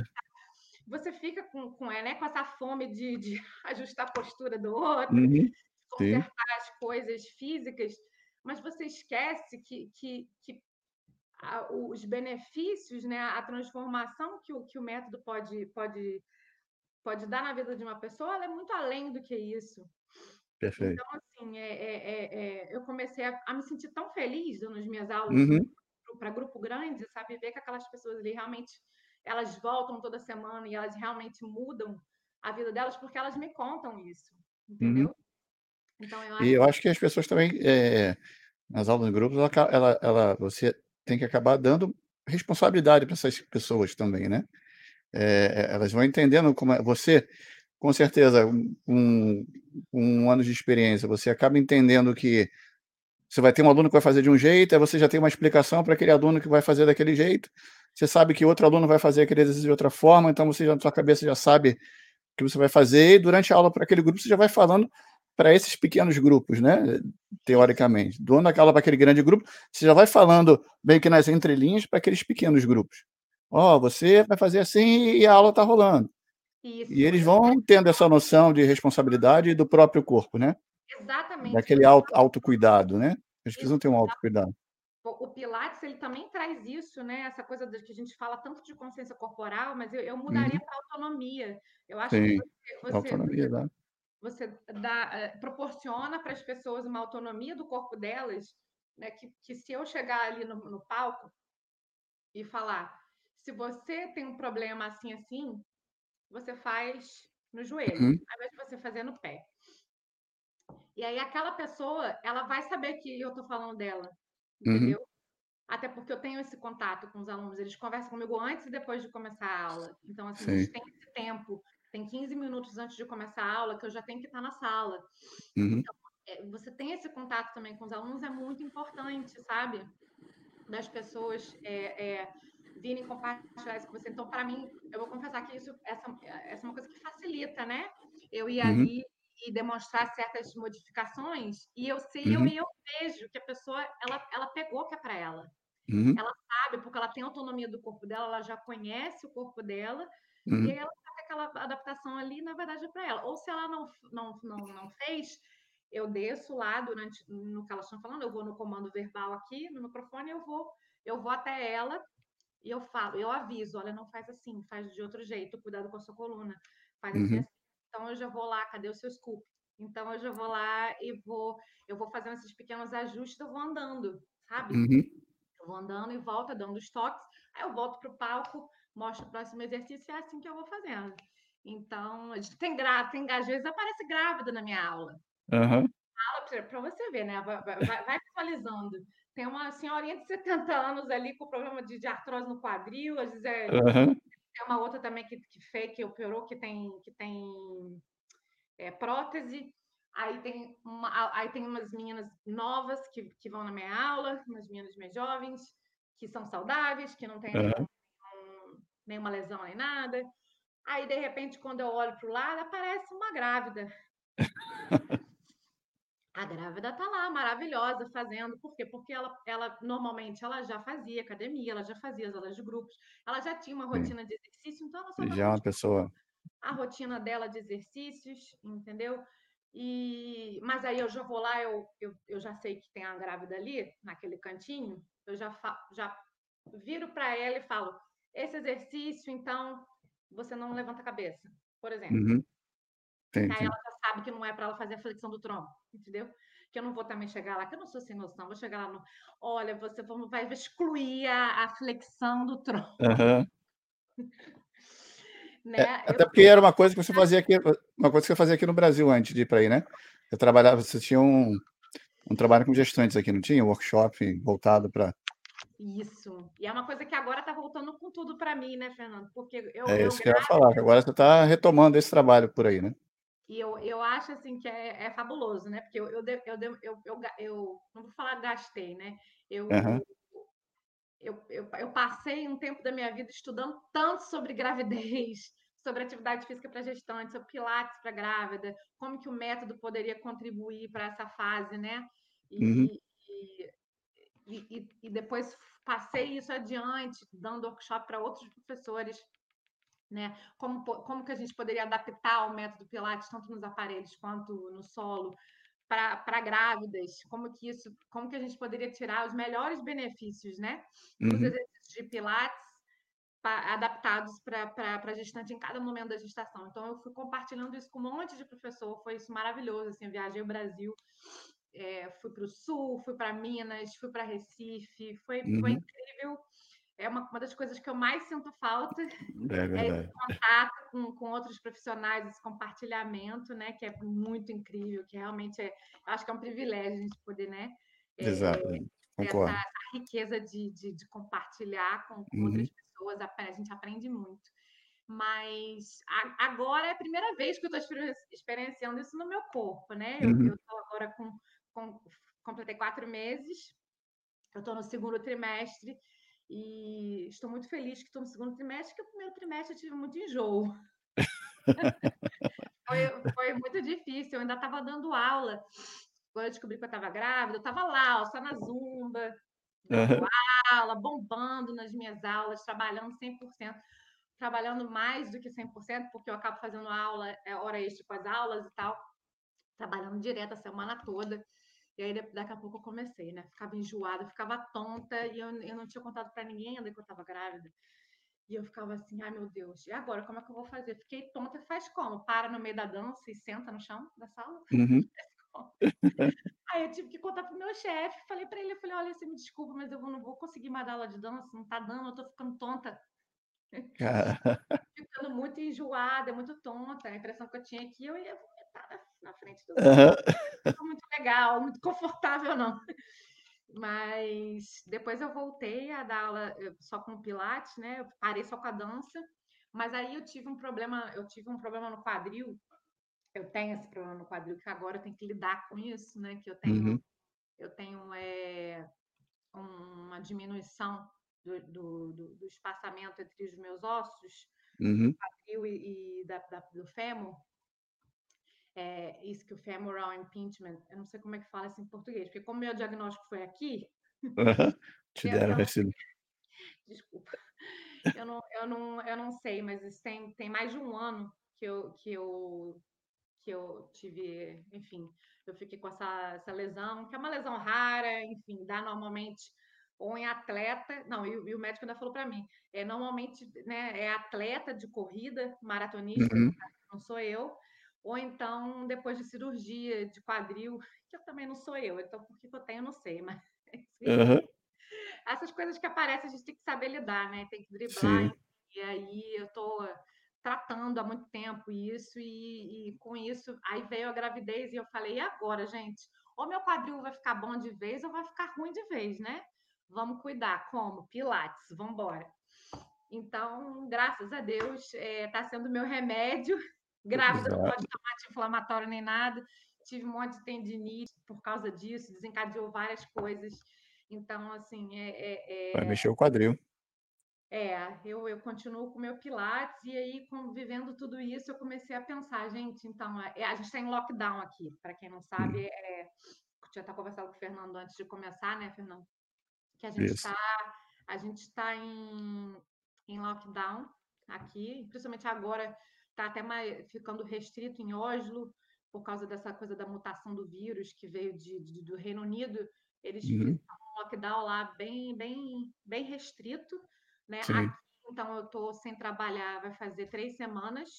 Você fica com, com, é, né, com essa fome de, de ajustar a postura do outro, uhum. consertar Sim. as coisas físicas, mas você esquece que, que, que a, os benefícios, né, a transformação que o, que o método pode, pode, pode dar na vida de uma pessoa, é muito além do que isso. Perfeito. Então, assim, é, é, é, é, eu comecei a, a, me sentir tão feliz nas minhas aulas uhum. para grupo grande, sabe? Ver que aquelas pessoas ali realmente elas voltam toda semana e elas realmente mudam a vida delas, porque elas me contam isso, entendeu? Uhum. Então, eu acho... E eu acho que as pessoas também, é, nas aulas de grupos, ela, ela, ela, você tem que acabar dando responsabilidade para essas pessoas também, né? É, elas vão entendendo como é, você, com certeza, um, um ano de experiência, você acaba entendendo que você vai ter um aluno que vai fazer de um jeito, aí você já tem uma explicação para aquele aluno que vai fazer daquele jeito. Você sabe que outro aluno vai fazer aquele exercício de outra forma, então você já na sua cabeça já sabe o que você vai fazer e durante a aula para aquele grupo você já vai falando para esses pequenos grupos, né? Teoricamente. Doando aquela para aquele grande grupo, você já vai falando bem que nas entrelinhas para aqueles pequenos grupos. Ó, oh, você vai fazer assim e a aula está rolando. Isso. E eles vão tendo essa noção de responsabilidade do próprio corpo, né? Exatamente. Daquele auto, autocuidado, né? Eles precisam ter um autocuidado. O Pilates, ele também traz isso, né? Essa coisa de que a gente fala tanto de consciência corporal, mas eu, eu mudaria uhum. para autonomia. Eu acho Sim. que você, você, autonomia, né? Você dá, eh, proporciona para as pessoas uma autonomia do corpo delas, né? Que, que se eu chegar ali no, no palco e falar, se você tem um problema assim assim, você faz no joelho, uhum. ao invés de você fazer no pé. E aí aquela pessoa, ela vai saber que eu estou falando dela, uhum. entendeu? Uhum. Até porque eu tenho esse contato com os alunos, eles conversam comigo antes e depois de começar a aula. Então, assim, Sim. a gente tem esse tempo, tem 15 minutos antes de começar a aula que eu já tenho que estar na sala. Uhum. Então, é, você tem esse contato também com os alunos, é muito importante, sabe? Das pessoas é, é, virem compartilhar isso com você. Então, para mim, eu vou confessar que isso, essa, essa é uma coisa que facilita, né? Eu ir uhum. ali e demonstrar certas modificações e eu sei uhum. eu, eu vejo que a pessoa ela, ela pegou o que é para ela uhum. ela sabe porque ela tem autonomia do corpo dela ela já conhece o corpo dela uhum. e ela aquela adaptação ali na verdade é para ela ou se ela não, não não não fez eu desço lá durante no que elas estão falando eu vou no comando verbal aqui no microfone eu vou eu vou até ela e eu falo eu aviso olha não faz assim faz de outro jeito cuidado com a sua coluna faz assim, uhum. assim então eu já vou lá, cadê o seu scoop? Então eu já vou lá e vou, eu vou fazendo esses pequenos ajustes, eu vou andando, sabe? Uhum. Eu vou andando e volta, dando os toques, aí eu volto para o palco, mostro o próximo exercício e é assim que eu vou fazendo. Então, a gente tem grávida, tem, às vezes aparece grávida na minha aula. Uhum. Para você ver, né? Vai, vai, vai atualizando. Tem uma senhorinha de 70 anos ali com problema de, de artrose no quadril, às vezes é uhum. Tem uma outra também que, que fez, que operou, que tem, que tem é, prótese. Aí tem, uma, aí tem umas meninas novas que, que vão na minha aula, umas meninas mais jovens, que são saudáveis, que não têm uhum. Nenhum, nenhuma lesão nem nada. Aí, de repente, quando eu olho para o lado, aparece uma grávida. A grávida tá lá, maravilhosa, fazendo. Por quê? Porque ela, ela normalmente ela já fazia academia, ela já fazia as aulas de grupos, ela já tinha uma rotina Sim. de exercício, então ela só já é uma pessoa a rotina dela de exercícios, entendeu? E mas aí eu já vou lá, eu, eu, eu já sei que tem a grávida ali, naquele cantinho, eu já fa, já viro para ela e falo: "Esse exercício, então, você não levanta a cabeça", por exemplo. Uhum. Aí ela já sabe que não é para ela fazer a flexão do tronco, entendeu? Que eu não vou também chegar lá, que eu não sou sem noção, vou chegar lá no. Olha, você vai excluir a, a flexão do tronco. Uhum. né? É, até porque era uma coisa que você fazia aqui, uma coisa que você fazia aqui no Brasil antes de ir para aí, né? Você trabalhava, você tinha um, um trabalho com gestantes aqui, não tinha? Um workshop voltado para isso. E é uma coisa que agora está voltando com tudo para mim, né, Fernando? Porque eu. É isso eu que eu ia falar, que agora você está retomando esse trabalho por aí, né? E eu, eu acho assim que é, é fabuloso, né? Porque eu, eu, eu, eu, eu, eu, não vou falar gastei, né? Eu, uhum. eu, eu, eu, passei um tempo da minha vida estudando tanto sobre gravidez, sobre atividade física para gestante, sobre pilates para grávida, como que o método poderia contribuir para essa fase, né? E, uhum. e, e, e depois passei isso adiante, dando workshop para outros professores né? Como, como que a gente poderia adaptar o método Pilates tanto nos aparelhos quanto no solo para grávidas? Como que isso, como que a gente poderia tirar os melhores benefícios, né? Dos uhum. exercícios de Pilates pra, adaptados para a gestante em cada momento da gestação. Então eu fui compartilhando isso com um monte de professor, foi isso maravilhoso, assim, viajei o Brasil, é, fui para o Sul, fui para Minas, fui para Recife, foi, uhum. foi incrível é uma, uma das coisas que eu mais sinto falta. É verdade. É esse contato com, com outros profissionais, esse compartilhamento, né? Que é muito incrível, que realmente é, acho que é um privilégio a gente poder, né? É, Exato, concordo. Essa, essa riqueza de, de, de, compartilhar com, com uhum. outras pessoas, a, a gente aprende muito. Mas a, agora é a primeira vez que eu estou experienciando isso no meu corpo, né? Eu uhum. estou agora com, com. Completei quatro meses, eu estou no segundo trimestre e estou muito feliz que estou no segundo trimestre, porque o primeiro trimestre eu tive muito enjoo. foi, foi muito difícil, eu ainda estava dando aula. Quando eu descobri que eu estava grávida, eu estava lá, ó, só na zumba, dando uhum. aula, bombando nas minhas aulas, trabalhando 100%, trabalhando mais do que 100%, porque eu acabo fazendo aula, é, hora extra com as aulas e tal, trabalhando direto a semana toda. E aí, daqui a pouco, eu comecei, né? Ficava enjoada, ficava tonta, e eu, eu não tinha contado para ninguém ainda que eu estava grávida. E eu ficava assim, ai meu Deus, e agora como é que eu vou fazer? Fiquei tonta, faz como? Para no meio da dança e senta no chão da sala? Uhum. Aí eu tive que contar pro meu chefe, falei para ele, eu falei, olha, você me desculpa, mas eu não vou conseguir mais dar aula de dança, não tá dando, eu tô ficando tonta. Ficando muito enjoada, muito tonta. A impressão que eu tinha é eu ia vomitar na frente do uhum. muito legal, muito confortável, não. Mas depois eu voltei a dar aula só com pilates, né? Eu parei só com a dança. Mas aí eu tive um problema, eu tive um problema no quadril. Eu tenho esse problema no quadril que agora eu tenho que lidar com isso, né? Que eu tenho, uhum. eu tenho é, uma diminuição do, do, do, do, espaçamento entre os meus ossos, uhum. do quadril e, e da, da, do fêmur é, isso que o femoral impingement, eu não sei como é que fala isso em português, porque como meu diagnóstico foi aqui. Uhum. Te deram esse. Desculpa. Eu não, eu, não, eu não sei, mas isso tem, tem mais de um ano que eu, que eu, que eu tive, enfim, eu fiquei com essa, essa lesão, que é uma lesão rara, enfim, dá normalmente ou em atleta, não, e, e o médico ainda falou para mim, é normalmente, né, é atleta de corrida, maratonista, uhum. não sou eu, ou então depois de cirurgia de quadril, que eu também não sou eu, então por que eu tenho, não sei, mas uhum. essas coisas que aparecem a gente tem que saber lidar, né? Tem que driblar. Sim. E aí eu tô tratando há muito tempo isso, e, e, com isso, aí veio a gravidez e eu falei, e agora, gente? Ou meu quadril vai ficar bom de vez ou vai ficar ruim de vez, né? Vamos cuidar. Como? Pilates, vamos embora. Então, graças a Deus, está é, tá sendo meu remédio Grávida não pode tomar anti-inflamatório nem nada. Tive um monte de tendinite por causa disso, desencadeou várias coisas. Então, assim, é. é, é... Vai mexer o quadril. É, eu, eu continuo com o meu Pilates e aí, vivendo tudo isso, eu comecei a pensar, gente, então, é, a gente está em lockdown aqui, para quem não sabe, hum. é, eu tinha até conversado com o Fernando antes de começar, né, Fernando? Que a gente está a gente está em, em lockdown aqui, principalmente agora está até mais, ficando restrito em Oslo, por causa dessa coisa da mutação do vírus que veio de, de do Reino Unido. Eles uhum. fizeram um lockdown lá bem, bem, bem restrito. Né? Aqui, então, eu estou sem trabalhar, vai fazer três semanas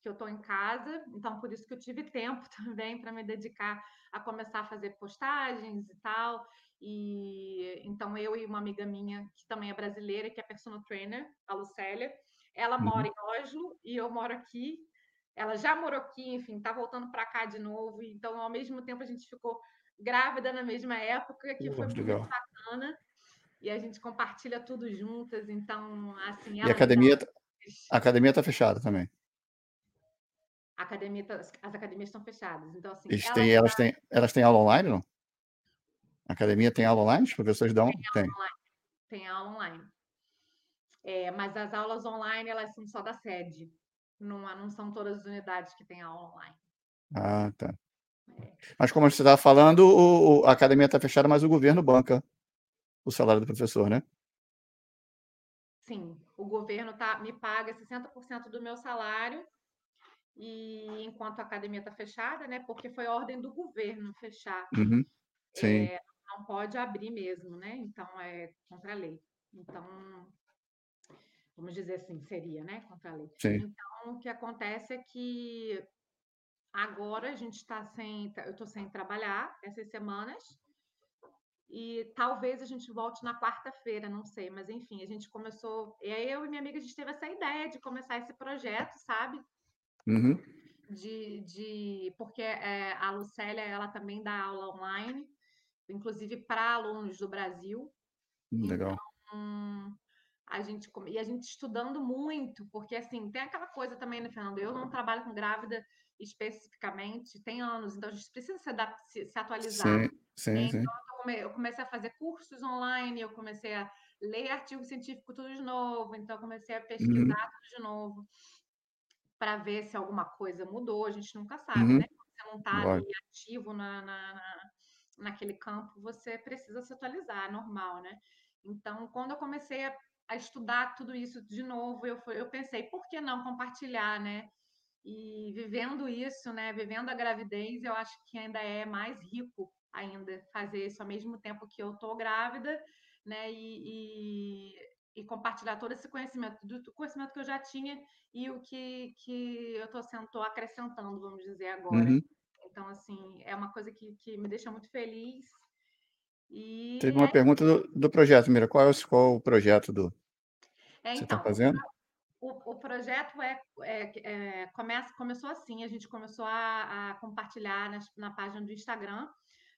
que eu estou em casa, então por isso que eu tive tempo também para me dedicar a começar a fazer postagens e tal. E então eu e uma amiga minha que também é brasileira, que é personal trainer, a Lucélia, ela uhum. mora em Oslo e eu moro aqui. Ela já morou aqui, enfim, tá voltando para cá de novo. Então, ao mesmo tempo, a gente ficou grávida na mesma época, que foi legal. muito bacana. E a gente compartilha tudo juntas. Então, assim. E a academia, tá, a academia tá fechada também. Academia tá, as academias estão fechadas. Então, assim. Eles têm, elas, têm, elas têm aula online, não? A academia tem aula online? Os professores dão? Tem. Tem aula online. Tem aula online. É, mas as aulas online, elas são só da sede. Não, não são todas as unidades que têm aula online. Ah, tá. É. Mas como você estava falando, o, a academia está fechada, mas o governo banca o salário do professor, né? Sim, o governo tá, me paga 60% do meu salário, e enquanto a academia está fechada, né? Porque foi ordem do governo fechar. Uhum. Sim. É, não pode abrir mesmo, né? Então é contra a lei. Então vamos dizer assim, seria, né, contra a lei. Sim. Então, o que acontece é que agora a gente está sem, eu estou sem trabalhar essas semanas, e talvez a gente volte na quarta-feira, não sei, mas enfim, a gente começou. E aí eu e minha amiga a gente teve essa ideia de começar esse projeto, sabe? Uhum. De, de porque é, a Lucélia ela também dá aula online, inclusive para alunos do Brasil. Legal. Então, a gente e a gente estudando muito, porque assim, tem aquela coisa também, né, Fernando? Eu não trabalho com grávida especificamente, tem anos, então a gente precisa se, se, se atualizar. Sim, sim, então, sim. eu comecei a fazer cursos online, eu comecei a ler artigo científico tudo de novo, então eu comecei a pesquisar uhum. tudo de novo para ver se alguma coisa mudou. A gente nunca sabe, uhum. né? Você não está ali ativo na, na, na, naquele campo, você precisa se atualizar, é normal, né? Então, quando eu comecei a, a estudar tudo isso de novo, eu, eu pensei, por que não compartilhar, né? E vivendo isso, né, vivendo a gravidez, eu acho que ainda é mais rico ainda fazer isso ao mesmo tempo que eu estou grávida, né, e, e, e, compartilhar todo esse conhecimento, do conhecimento que eu já tinha e o que, que eu estou acrescentando, vamos dizer agora. Uhum. Então, assim, é uma coisa que, que me deixa muito feliz. E Teve uma é... pergunta do, do, projeto, Mira. Qual é o, qual o projeto do é, você está então, fazendo? O, o projeto é, é, é, começa, começou assim, a gente começou a, a compartilhar nas, na página do Instagram,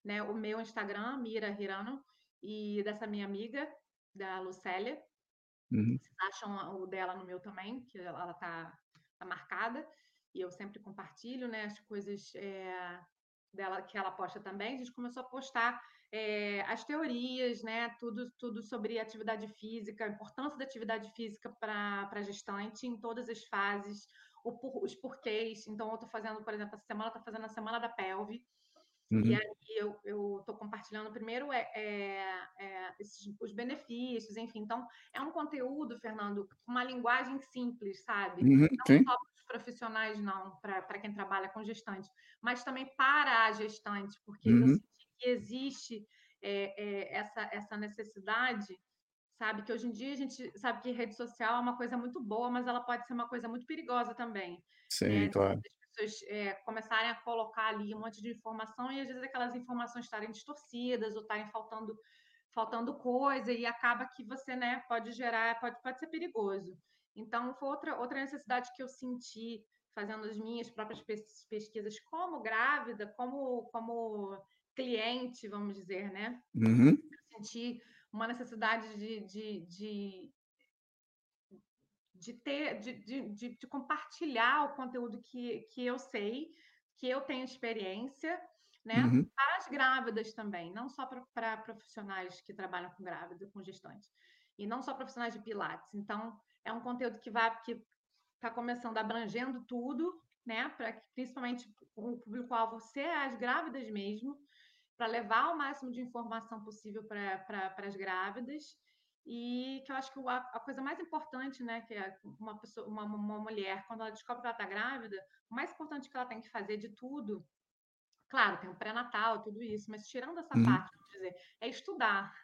né? O meu Instagram, Mira Hirano, e dessa minha amiga, da Lucélia. Uhum. Vocês acham o dela no meu também, que ela está tá marcada, e eu sempre compartilho, né? As coisas é, dela que ela posta também. A gente começou a postar é, as teorias, né? Tudo, tudo sobre atividade física, a importância da atividade física para a gestante em todas as fases, o, os porquês. Então, eu estou fazendo, por exemplo, essa semana estou fazendo a semana da pelve. Uhum. E aí eu estou compartilhando primeiro é, é, é, esses, os benefícios, enfim. Então, é um conteúdo, Fernando, uma linguagem simples, sabe? Uhum, não sim. só para os profissionais, não, para quem trabalha com gestante, mas também para a gestante, porque uhum. eu senti que existe é, é, essa, essa necessidade, sabe? Que hoje em dia a gente sabe que rede social é uma coisa muito boa, mas ela pode ser uma coisa muito perigosa também. Sim, né? claro. As pessoas é, começarem a colocar ali um monte de informação e às vezes aquelas informações estarem distorcidas ou estarem faltando faltando coisa e acaba que você né pode gerar pode, pode ser perigoso então foi outra outra necessidade que eu senti fazendo as minhas próprias pesquisas como grávida como como cliente, vamos dizer, né? Uhum. Eu senti uma necessidade de, de, de, de ter, de, de, de, compartilhar o conteúdo que, que eu sei, que eu tenho experiência, né? Uhum. Para as grávidas também, não só para profissionais que trabalham com grávida, com gestante, e não só profissionais de pilates. Então, é um conteúdo que vai que está começando abrangendo tudo, né? Para principalmente o público-alvo ser as grávidas mesmo, para levar o máximo de informação possível para pra, as grávidas. E que eu acho que a, a, coisa mais importante, né, que é uma, pessoa, uma, uma mulher, quando ela descobre que ela está grávida, o mais importante que ela tem que fazer de tudo, claro, tem o pré-natal, tudo isso, mas tirando essa uhum. parte, dizer, é estudar.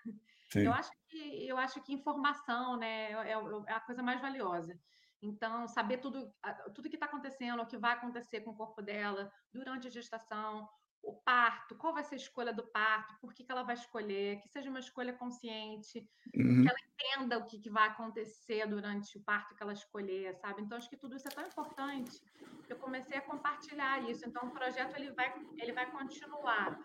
Sim. Eu acho que eu acho que informação, né, é, é, é a coisa mais valiosa. Então, saber tudo, tudo que está acontecendo, o que vai acontecer com o corpo dela durante a gestação, o parto, qual vai ser a escolha do parto, por que, que ela vai escolher, que seja uma escolha consciente, uhum. que ela entenda o que, que vai acontecer durante o parto que ela escolher, sabe? Então, acho que tudo isso é tão importante que eu comecei a compartilhar isso. Então, o projeto ele vai, ele vai continuar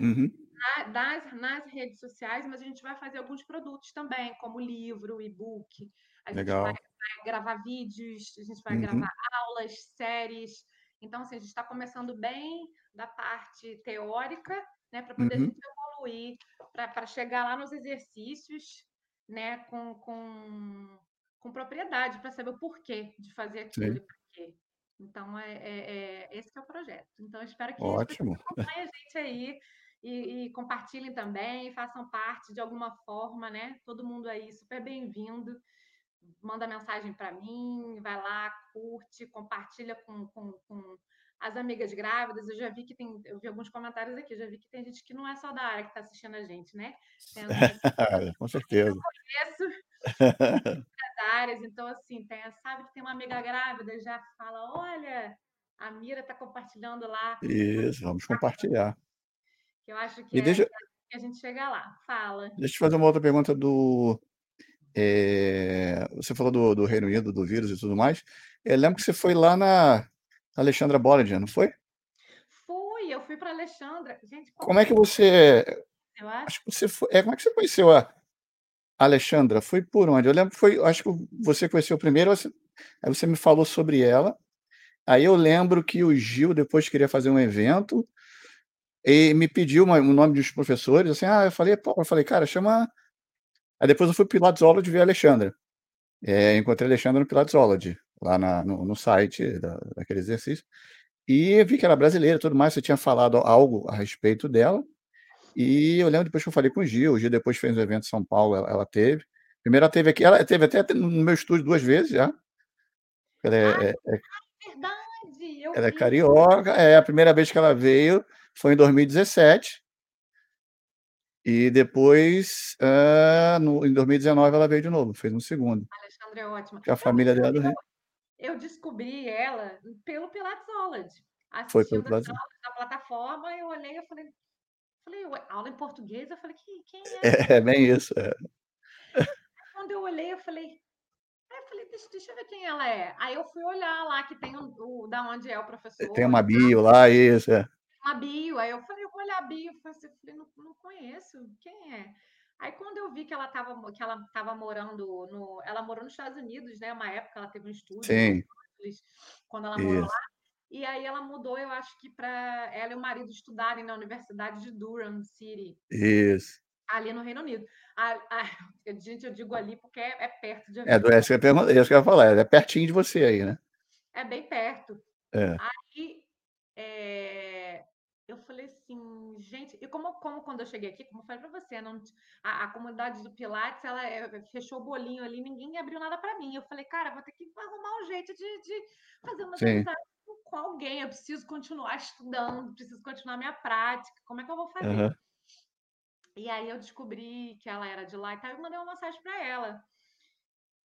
uhum. na, nas, nas redes sociais, mas a gente vai fazer alguns produtos também, como livro, e-book. A gente Legal. Vai, vai, gravar vídeos, a gente vai uhum. gravar aulas, séries. Então, assim, a gente está começando bem da parte teórica, né, para poder uhum. evoluir, para chegar lá nos exercícios, né, com, com, com propriedade, para saber o porquê de fazer aquilo Sim. e por quê. Então, é, é, é, esse é o projeto. Então, espero que Ótimo. acompanhem a gente aí e, e, compartilhem também, façam parte de alguma forma, né? Todo mundo aí super bem-vindo. Manda mensagem para mim, vai lá, curte, compartilha com, com, com as amigas grávidas, eu já vi que tem, eu vi alguns comentários aqui, eu já vi que tem gente que não é só da área que está assistindo a gente, né? Tem Com certeza. Eu conheço as áreas, então assim, tem, sabe que tem uma amiga grávida, já fala, olha, a Mira está compartilhando lá. Isso, vamos compartilhar. Eu acho que e é, deixa, que a gente chega lá. Fala. Deixa eu te fazer uma outra pergunta do. é, Você falou do, do Reino Unido, do vírus e tudo mais. Eu lembro que você foi lá na Alexandra Bollinger, não foi? Fui, eu fui para Alexandra. Gente, qual Como é que você. Eu acho. Acho que você foi. É, como é que você conheceu a Alexandra? Foi por onde? Eu lembro que foi. Acho que você conheceu primeiro, você- aí você me falou sobre ela. Aí eu lembro que o Gil depois queria fazer um evento e me pediu uma- o nome dos professores. Assim, ah, eu falei, pô, eu falei, cara, chama. Aí depois eu fui Pilatesology ver a Alexandra. É, encontrei a Alexandra no Pilatesology, lá na- no, no site da, daquele exercício. E vi que era brasileira e tudo mais. Você tinha falado algo a respeito dela. E eu lembro depois que eu falei com o Gil. O Gil depois fez um evento em São Paulo, ela, ela teve. Primeiro ela teve aqui, ela teve até no meu estúdio duas vezes já. Ela é, Ah, é- é- verdade, eu ela é carioca. É a primeira vez que ela veio foi em 2017. E depois, ah, no- em 2019, ela veio de novo, fez um segundo. A Alexandra é ótima. Que a família dela é do Rio. Eu descobri ela pelo Pilatesology. Foi pelo Pilates. da plataforma, eu olhei e falei, falei, "Ué, aula em português? Eu falei, "Que- quem é? É, é bem isso. é. Quando eu olhei, eu falei, aí eu falei, deixa, deixa eu ver quem ela é. Aí eu fui olhar lá que tem o, o- da onde é o professor. Tem uma bio lá, isso. É. uma bio. Aí eu falei, eu vou olhar a bio. Eu falei, falei, não, não conheço, quem é? Aí quando eu vi que ela estava que ela tava morando no. Ela morou nos Estados Unidos, né? Uma época ela teve um estúdio em Sim, quando ela morou isso. lá. E aí ela mudou, eu acho que para ela e o marido estudarem na Universidade de Durham City, Isso. ali no Reino Unido. A, a, gente, eu digo ali porque é, é perto de É, do, é é isso que eu ia falar. É pertinho de você aí, né? É bem perto. É. Aí é, eu falei assim, gente, e como, como quando eu cheguei aqui, como eu falei para você, não, a, a comunidade do Pilates, ela é, fechou o bolinho ali, ninguém abriu nada para mim. Eu falei, cara, vou ter que arrumar um jeito de, de fazer Sim. amizades com- alguém. Eu preciso continuar estudando, preciso continuar minha prática. Como é que eu vou fazer? Aham. E aí eu descobri que ela era de lá e tal, eu mandei uma mensagem para ela.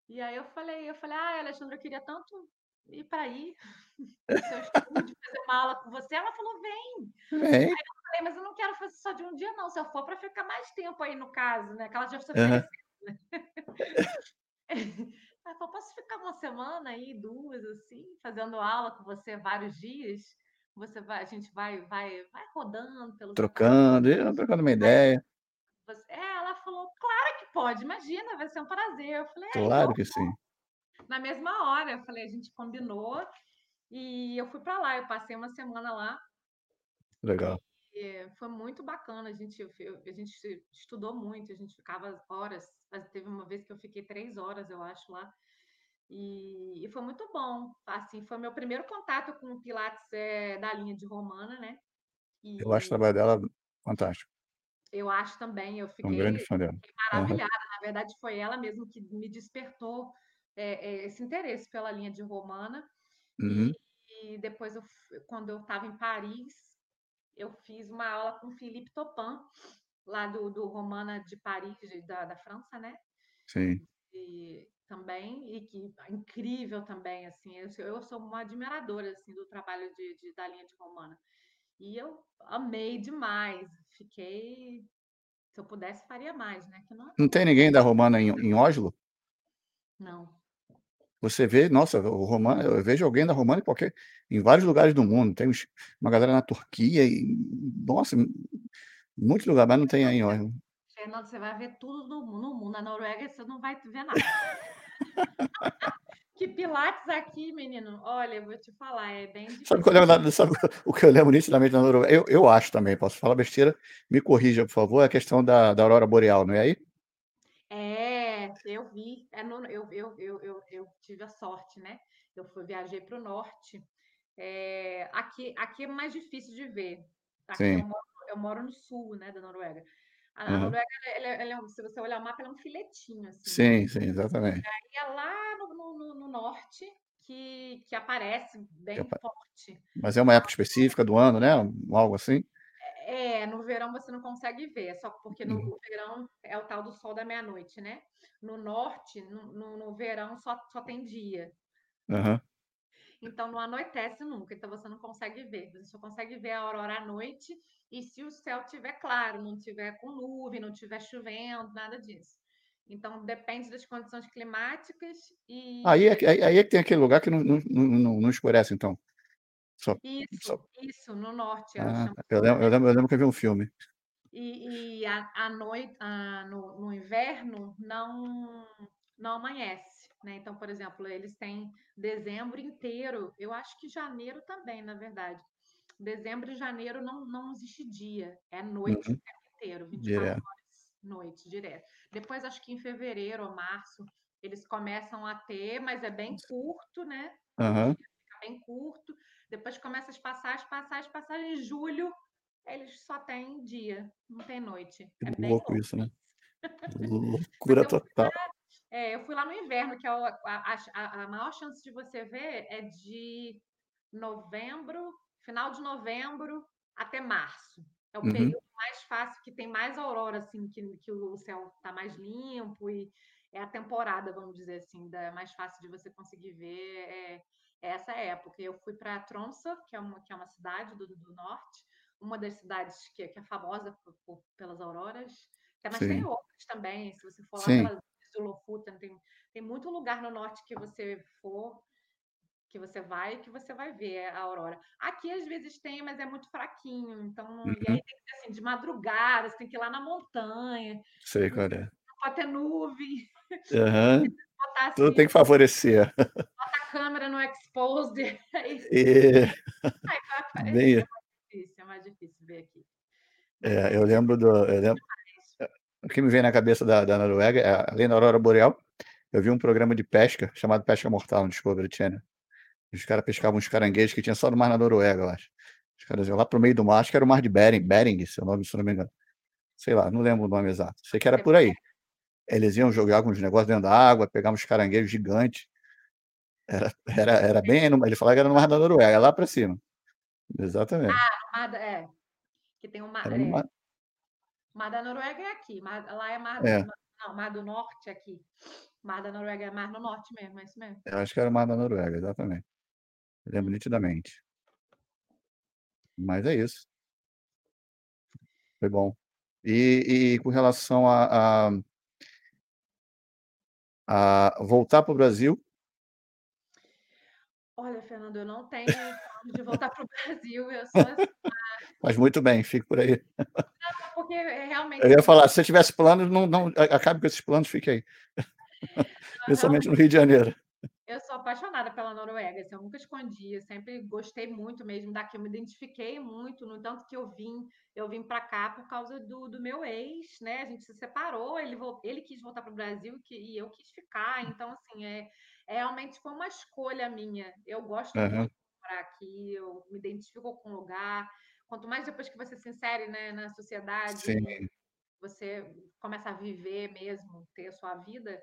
E aí eu falei, eu falei, ah, Alexandra, eu queria tanto ir para aí, estúdio, fazer uma aula com você. Ela falou, vem. Vem. Eu falei, mas eu não quero fazer só de um dia, não. Se eu for para ficar mais tempo aí no caso, né? Que ela já Aham. ofereceu. né? Ela falou, posso ficar uma semana aí, duas, assim, fazendo aula com você vários dias? Você vai, a gente vai, vai, vai rodando pelo. Trocando, e trocando uma ideia. Você- É, ela falou, claro que pode, imagina, vai ser um prazer. Eu falei, é, Claro então, que sim. Na mesma hora, eu falei, a gente combinou e eu fui para lá, eu passei uma semana lá Legal. e foi muito bacana. A gente, a gente estudou muito, a gente ficava horas, teve uma vez que eu fiquei três horas, eu acho, lá. E, e foi muito bom. Assim, foi meu primeiro contato com o Pilates é, da linha de Romana, né? Eu acho o E trabalho dela fantástico. eu acho também, eu Sou um grande fiquei fã dela. fiquei maravilhada. Na verdade, foi ela mesmo que me despertou é, é, esse interesse pela linha de Romana. Uhum. E, e depois, eu quando eu estava em Paris, eu fiz uma aula com o Philippe Topin, lá do, do Romana de Paris, da, da França, né? Sim. E também, e que incrível também, assim, eu, sou- eu sou uma admiradora, assim, do trabalho de, de- da linha de Romana. E eu amei demais, fiquei, se eu pudesse, faria mais, né? Que não, Não tem ninguém da Romana em, em Oslo? não. Você vê, nossa, o Romano, eu vejo alguém da Romana em qualquer, em vários lugares do mundo. Tem uns- uma galera na Turquia e, nossa, muitos lugares, mas não tem aí Oslo. Fernando, você vai ver tudo no, mu- no mundo. Na Noruega você não vai ver nada. que Pilates aqui, menino. Olha, eu vou te falar, é bem difícil. Sabe, o que eu lembro da- sabe o que eu lembro nitidamente da Noruega? Eu, eu acho também, posso falar besteira, me corrija, por favor, é a questão da, da aurora boreal, não é aí? Eu vi. É no- eu, eu, eu, eu, tive a sorte, né? Eu fui, viajei para o norte. É, aqui, aqui é mais difícil de ver. Aqui eu Sim. moro, eu moro no sul, né, da Noruega. A, Aham. Noruega, ela é- ela é se você olhar o mapa, ela é um filetinho, assim. Sim, sim, exatamente. E é lá no, no- no- no norte que, que aparece bem apa- forte. Mas é uma época específica do ano, né? Algo assim? É, no verão você não consegue ver, só porque no Uhum. verão é o tal do sol da meia-noite, né? No norte, no, no, no verão, só, só tem dia. Aham. então não anoitece nunca, então você não consegue ver. Você só consegue ver a aurora à noite e se o céu estiver claro, não tiver com nuvem, não estiver chovendo, nada disso. Então depende das condições climáticas e. Aí é, aí é que tem aquele lugar que não, não, não, não escurece, então. Só, isso, só... isso, no norte. Ah, eu, lembro, eu, lembro, eu lembro que eu vi um filme. E, e a, a noite, a, no, no inverno, não, não amanhece. Né? Então, por exemplo, eles têm dezembro inteiro, eu acho que janeiro também, na verdade. Dezembro e janeiro não, não existe dia, é noite uhum. o tempo inteiro, 24 direto. horas, noite, direto. Depois, acho que em fevereiro ou março, eles começam a ter, mas é bem curto, né? Uhum. Bem curto. Depois começa as passagens, passagens, passagens. Em julho, eles só têm dia, não tem noite. É louco, louco. isso, né? Loucura total. É, eu fui lá no inverno, que é a, a, a maior chance de você ver é de novembro, final de novembro até março. É o uhum. período mais fácil, que tem mais aurora, assim, que, que o céu está mais limpo e é a temporada, vamos dizer assim, da, mais fácil de você conseguir ver é essa época. Eu fui para Tromsø, que é uma, que é uma cidade do, do norte, uma das cidades que, que é famosa por, por, pelas auroras, mas Sim. tem outras também, se você for lá Sim. pelas tem, tem muito lugar no norte que você for, que você vai, que você vai ver a aurora. Aqui às vezes tem, mas é muito fraquinho, então, uhum. e aí uhum. tem que ser assim, de madrugada, você tem que ir lá na montanha. Sei qual é. Não pode ter nuvem. Uhum. Assim, Tudo tem que favorecer. Bota a câmera no exposed. Aí, e... aí Bem... é mais difícil, é mais difícil ver aqui. É, eu lembro do. Eu lembro, o que me vem na cabeça da, da Noruega, é, além da Aurora Boreal, eu vi um programa de pesca chamado Pesca Mortal no Discovery Channel. Os caras pescavam uns caranguejos que tinha só no mar na Noruega, eu acho. Os caras iam lá pro meio do mar, acho que era o mar de Bering, Bering, se, nome, se não me engano. Sei lá, não lembro o nome exato. Sei que era por aí. Eles iam jogar alguns negócios dentro da água, pegavam uns caranguejos gigantes. Era, era, era bem. Ele falava que era no mar da Noruega, lá para cima. Exatamente. Ah, mar, é. Que tem um mar. No é. mar, Mar da Noruega é aqui, mar, lá é mar, é. não, mar do Norte aqui. Mar da Noruega é mar no norte mesmo, é isso mesmo? Eu acho que era o mar da Noruega, exatamente. Eu lembro hum. nitidamente. Mas é isso. Foi bom. E, e com relação a, a, a voltar para o Brasil. Olha, Fernando, eu não tenho de voltar para o Brasil. Eu sou assim, Mas muito bem, fico por aí. Não, porque realmente. Eu ia falar, se você tivesse planos, não, não acabe com esses planos, fique aí. Principalmente no Rio de Janeiro. Eu sou apaixonada pela Noruega, assim, eu nunca escondi, eu sempre gostei muito mesmo daqui, eu me identifiquei muito, no tanto que eu vim, eu vim para cá por causa do, do meu ex, né? A gente se separou, ele, ele quis voltar para o Brasil que, e eu quis ficar, então assim, é, é realmente foi uma escolha minha. Eu gosto uhum. muito de morar aqui, eu me identifico com o lugar. Quanto mais depois que você se insere né, na sociedade, Sim. você começa a viver mesmo, ter a sua vida,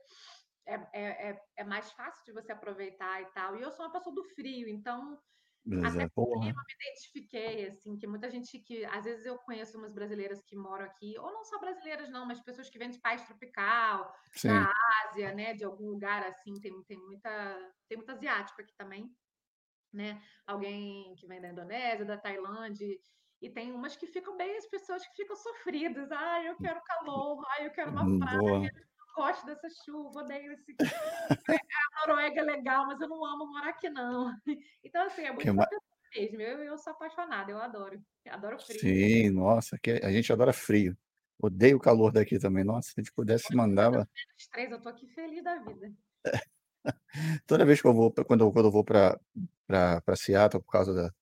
é, é, é, é mais fácil de você aproveitar e tal. E eu sou uma pessoa do frio, então mas Até porra. eu me identifiquei, assim, que muita gente que, às vezes eu conheço umas brasileiras que moram aqui, ou não só brasileiras não, mas pessoas que vêm de país tropical, Sim. da Ásia, né, de algum lugar assim, tem, tem muita, tem muito asiático aqui também, né, alguém que vem da Indonésia, da Tailândia, e tem umas que ficam bem, as pessoas que ficam sofridas, ah, eu quero calor, ah, eu quero uma hum, praia, Boa gosto dessa chuva, odeio esse. a Noruega é legal, mas eu não amo morar aqui, não. Então, assim, é muito que mesmo. Eu, eu sou apaixonada, eu adoro. Eu adoro frio. Sim, nossa, que a gente adora frio. Odeio o calor daqui também. Nossa, se a gente pudesse mandava. Menos três, eu tô aqui feliz da vida. Toda vez que eu vou, quando eu, quando eu vou para Seattle por causa da,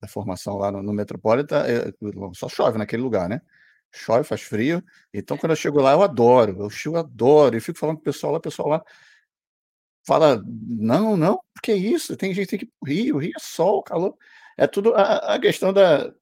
da formação lá no, no Metropolitan, eu, só chove naquele lugar, né? Chove, faz frio. Então, quando eu chego lá, eu adoro, eu chego, adoro. E fico falando com o pessoal lá, o pessoal lá fala: não, não, que é isso? Tem gente que ir pro Rio, Rio é sol, calor. É tudo a, a questão da,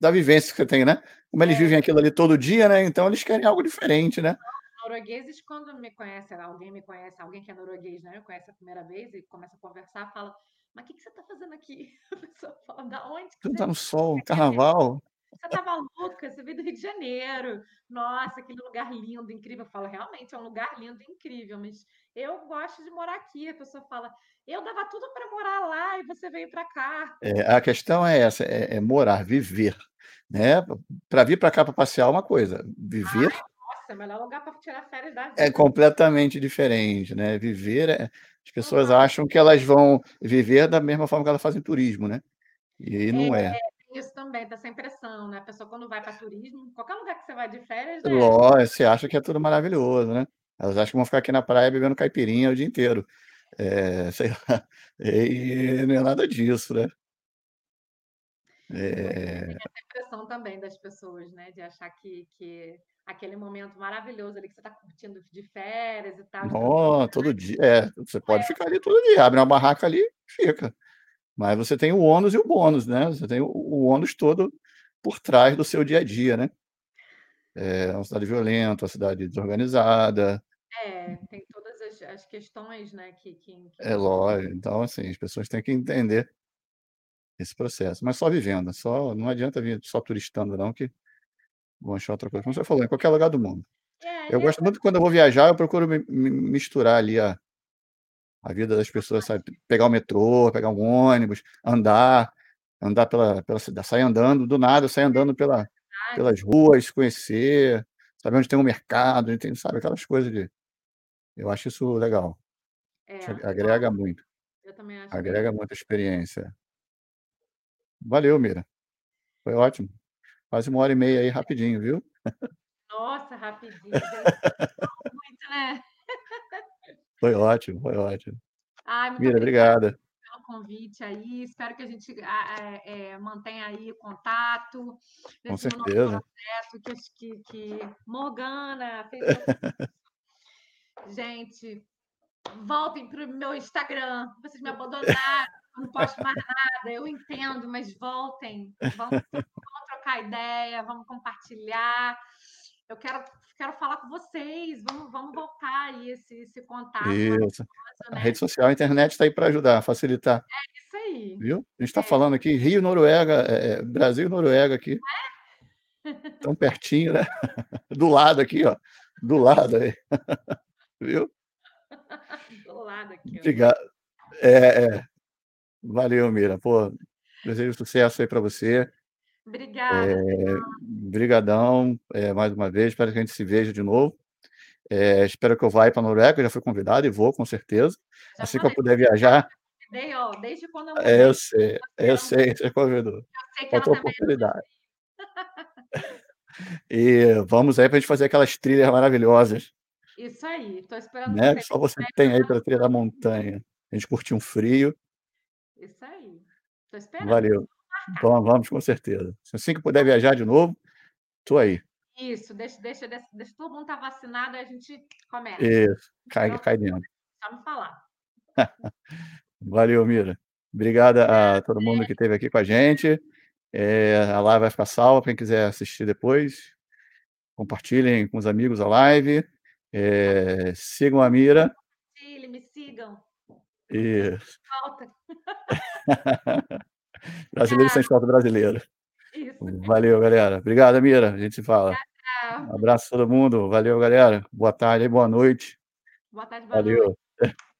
da vivência que você tem, né? Como eles é. vivem aquilo ali todo dia, né? Então eles querem algo diferente, né? Noruegueses, quando me conhecem, alguém me conhece, alguém que é norueguês, né? Me conhece a primeira vez e começa a conversar, fala: Mas o que, que você está fazendo aqui? A pessoa fala: Da onde? Que você está no sol, carnaval. Você tá maluca? Você veio do Rio de Janeiro. Nossa, aquele lugar lindo, incrível. Eu falo, realmente é um lugar lindo, incrível, mas eu gosto de morar aqui. A pessoa fala, eu dava tudo para morar lá e você veio para cá. É, a questão é essa, é, é morar, viver, né? Para vir para cá para passear é uma coisa, viver Ai, nossa, é o melhor lugar para tirar férias da é vida. completamente diferente, né? Viver é as pessoas Aham. acham que elas vão viver da mesma forma que elas fazem turismo, né? E É, não é. tem isso também, tem essa impressão, né? A pessoa quando vai para turismo, qualquer lugar que você vai de férias, né? Lógico, você acha que é tudo maravilhoso, né? Elas acham que vão ficar aqui na praia bebendo caipirinha o dia inteiro. Eh, sei lá, e não é nada disso, né? É, tem essa impressão também das pessoas, né? De achar que, que aquele momento maravilhoso ali que você está curtindo de férias e tal, No todo dia é, você pode é. ficar ali todo dia, abre uma barraca ali, fica. Mas você tem o ônus e o bônus, né? Você tem o o ônus todo por trás do seu dia a dia, né? É uma cidade violenta, uma cidade desorganizada. É, tem todas as as questões, né, que que que É lógico, então assim, as pessoas têm que entender esse processo, mas só vivendo, só não adianta vir só turistando não que vão achar outra coisa, como você falou, em qualquer lugar do mundo. É, Eu e gosto muito quando eu vou viajar, eu procuro mi mi misturar ali a a vida das pessoas, sabe, pegar o metrô, pegar um ônibus, andar, andar pela pela cida sair andando, do nada, eu saio andando pela pelas ruas, conhecer, saber onde tem um mercado, onde tem, sabe, aquelas coisas de eu acho isso legal. É, que agrega muito, eu também acho agrega muito a experiência. Valeu, Mira, foi ótimo. Quase 1 hora e meia aí rapidinho, viu? Nossa, rapidinho, muito, né? Foi ótimo, foi ótimo. Ai, muito Mira, obrigada pelo convite aí, espero que a gente a eh eh, mantenha aí contato, Com certeza. projeto, que que que Morgana fez Gente, voltem para o meu Instagram, vocês me abandonaram, eu não posto mais nada, eu entendo, mas voltem, vamos vamos trocar ideia, vamos compartilhar. Eu quero quero falar com vocês, vamos vamos voltar aí esse esse contato Isso. maravilhoso, A né? rede social, a internet está aí para ajudar, facilitar. É isso aí. Viu? A gente está É. falando aqui Rio, Noruega, eh eh, Brasil e Noruega aqui. É? Tão pertinho, né? Do lado aqui, ó, do lado aí. Viu? Do lado aqui, ó. Obriga é, é. Valeu, Mira, pô, desejo sucesso aí para você. Obrigada, Fernando. brigadão, eh, mais uma vez, espero que a gente se veja de novo. Eh, espero que eu vá para Noruega, eu já fui convidado e vou com certeza. Já Assim que eu puder viajar convidei, ó, desde quando eu É, eu sei, eu sei, você convidou. eu sei que também não oportunidade. E vamos aí para gente fazer aquelas trilhas maravilhosas. Isso aí, tô esperando Né, você só você tem aí pela trilha da montanha. A gente curtir um frio. Isso aí, tô esperando, Valeu. Marcar. Vamos, com certeza. Assim que puder viajar de novo, tô aí. Isso, deixa deixa deixa deixa todo mundo estar vacinado, aí a gente começa. Isso, cai Então, cai dentro. só me falar. Valeu, Mira. Obrigada a todo mundo que esteve aqui com a gente. Eh, a live vai ficar salva, quem quiser assistir depois, compartilhem com os amigos a live, eh, sigam a Mira. Me sigam. Isso. Falta. Brasileiro sente falta brasileiro. Isso. Valeu, galera. Obrigado, Mira, a gente se fala. Um abraço a todo mundo, valeu galera, boa tarde e boa noite. Boa tarde, boa noite. Valeu.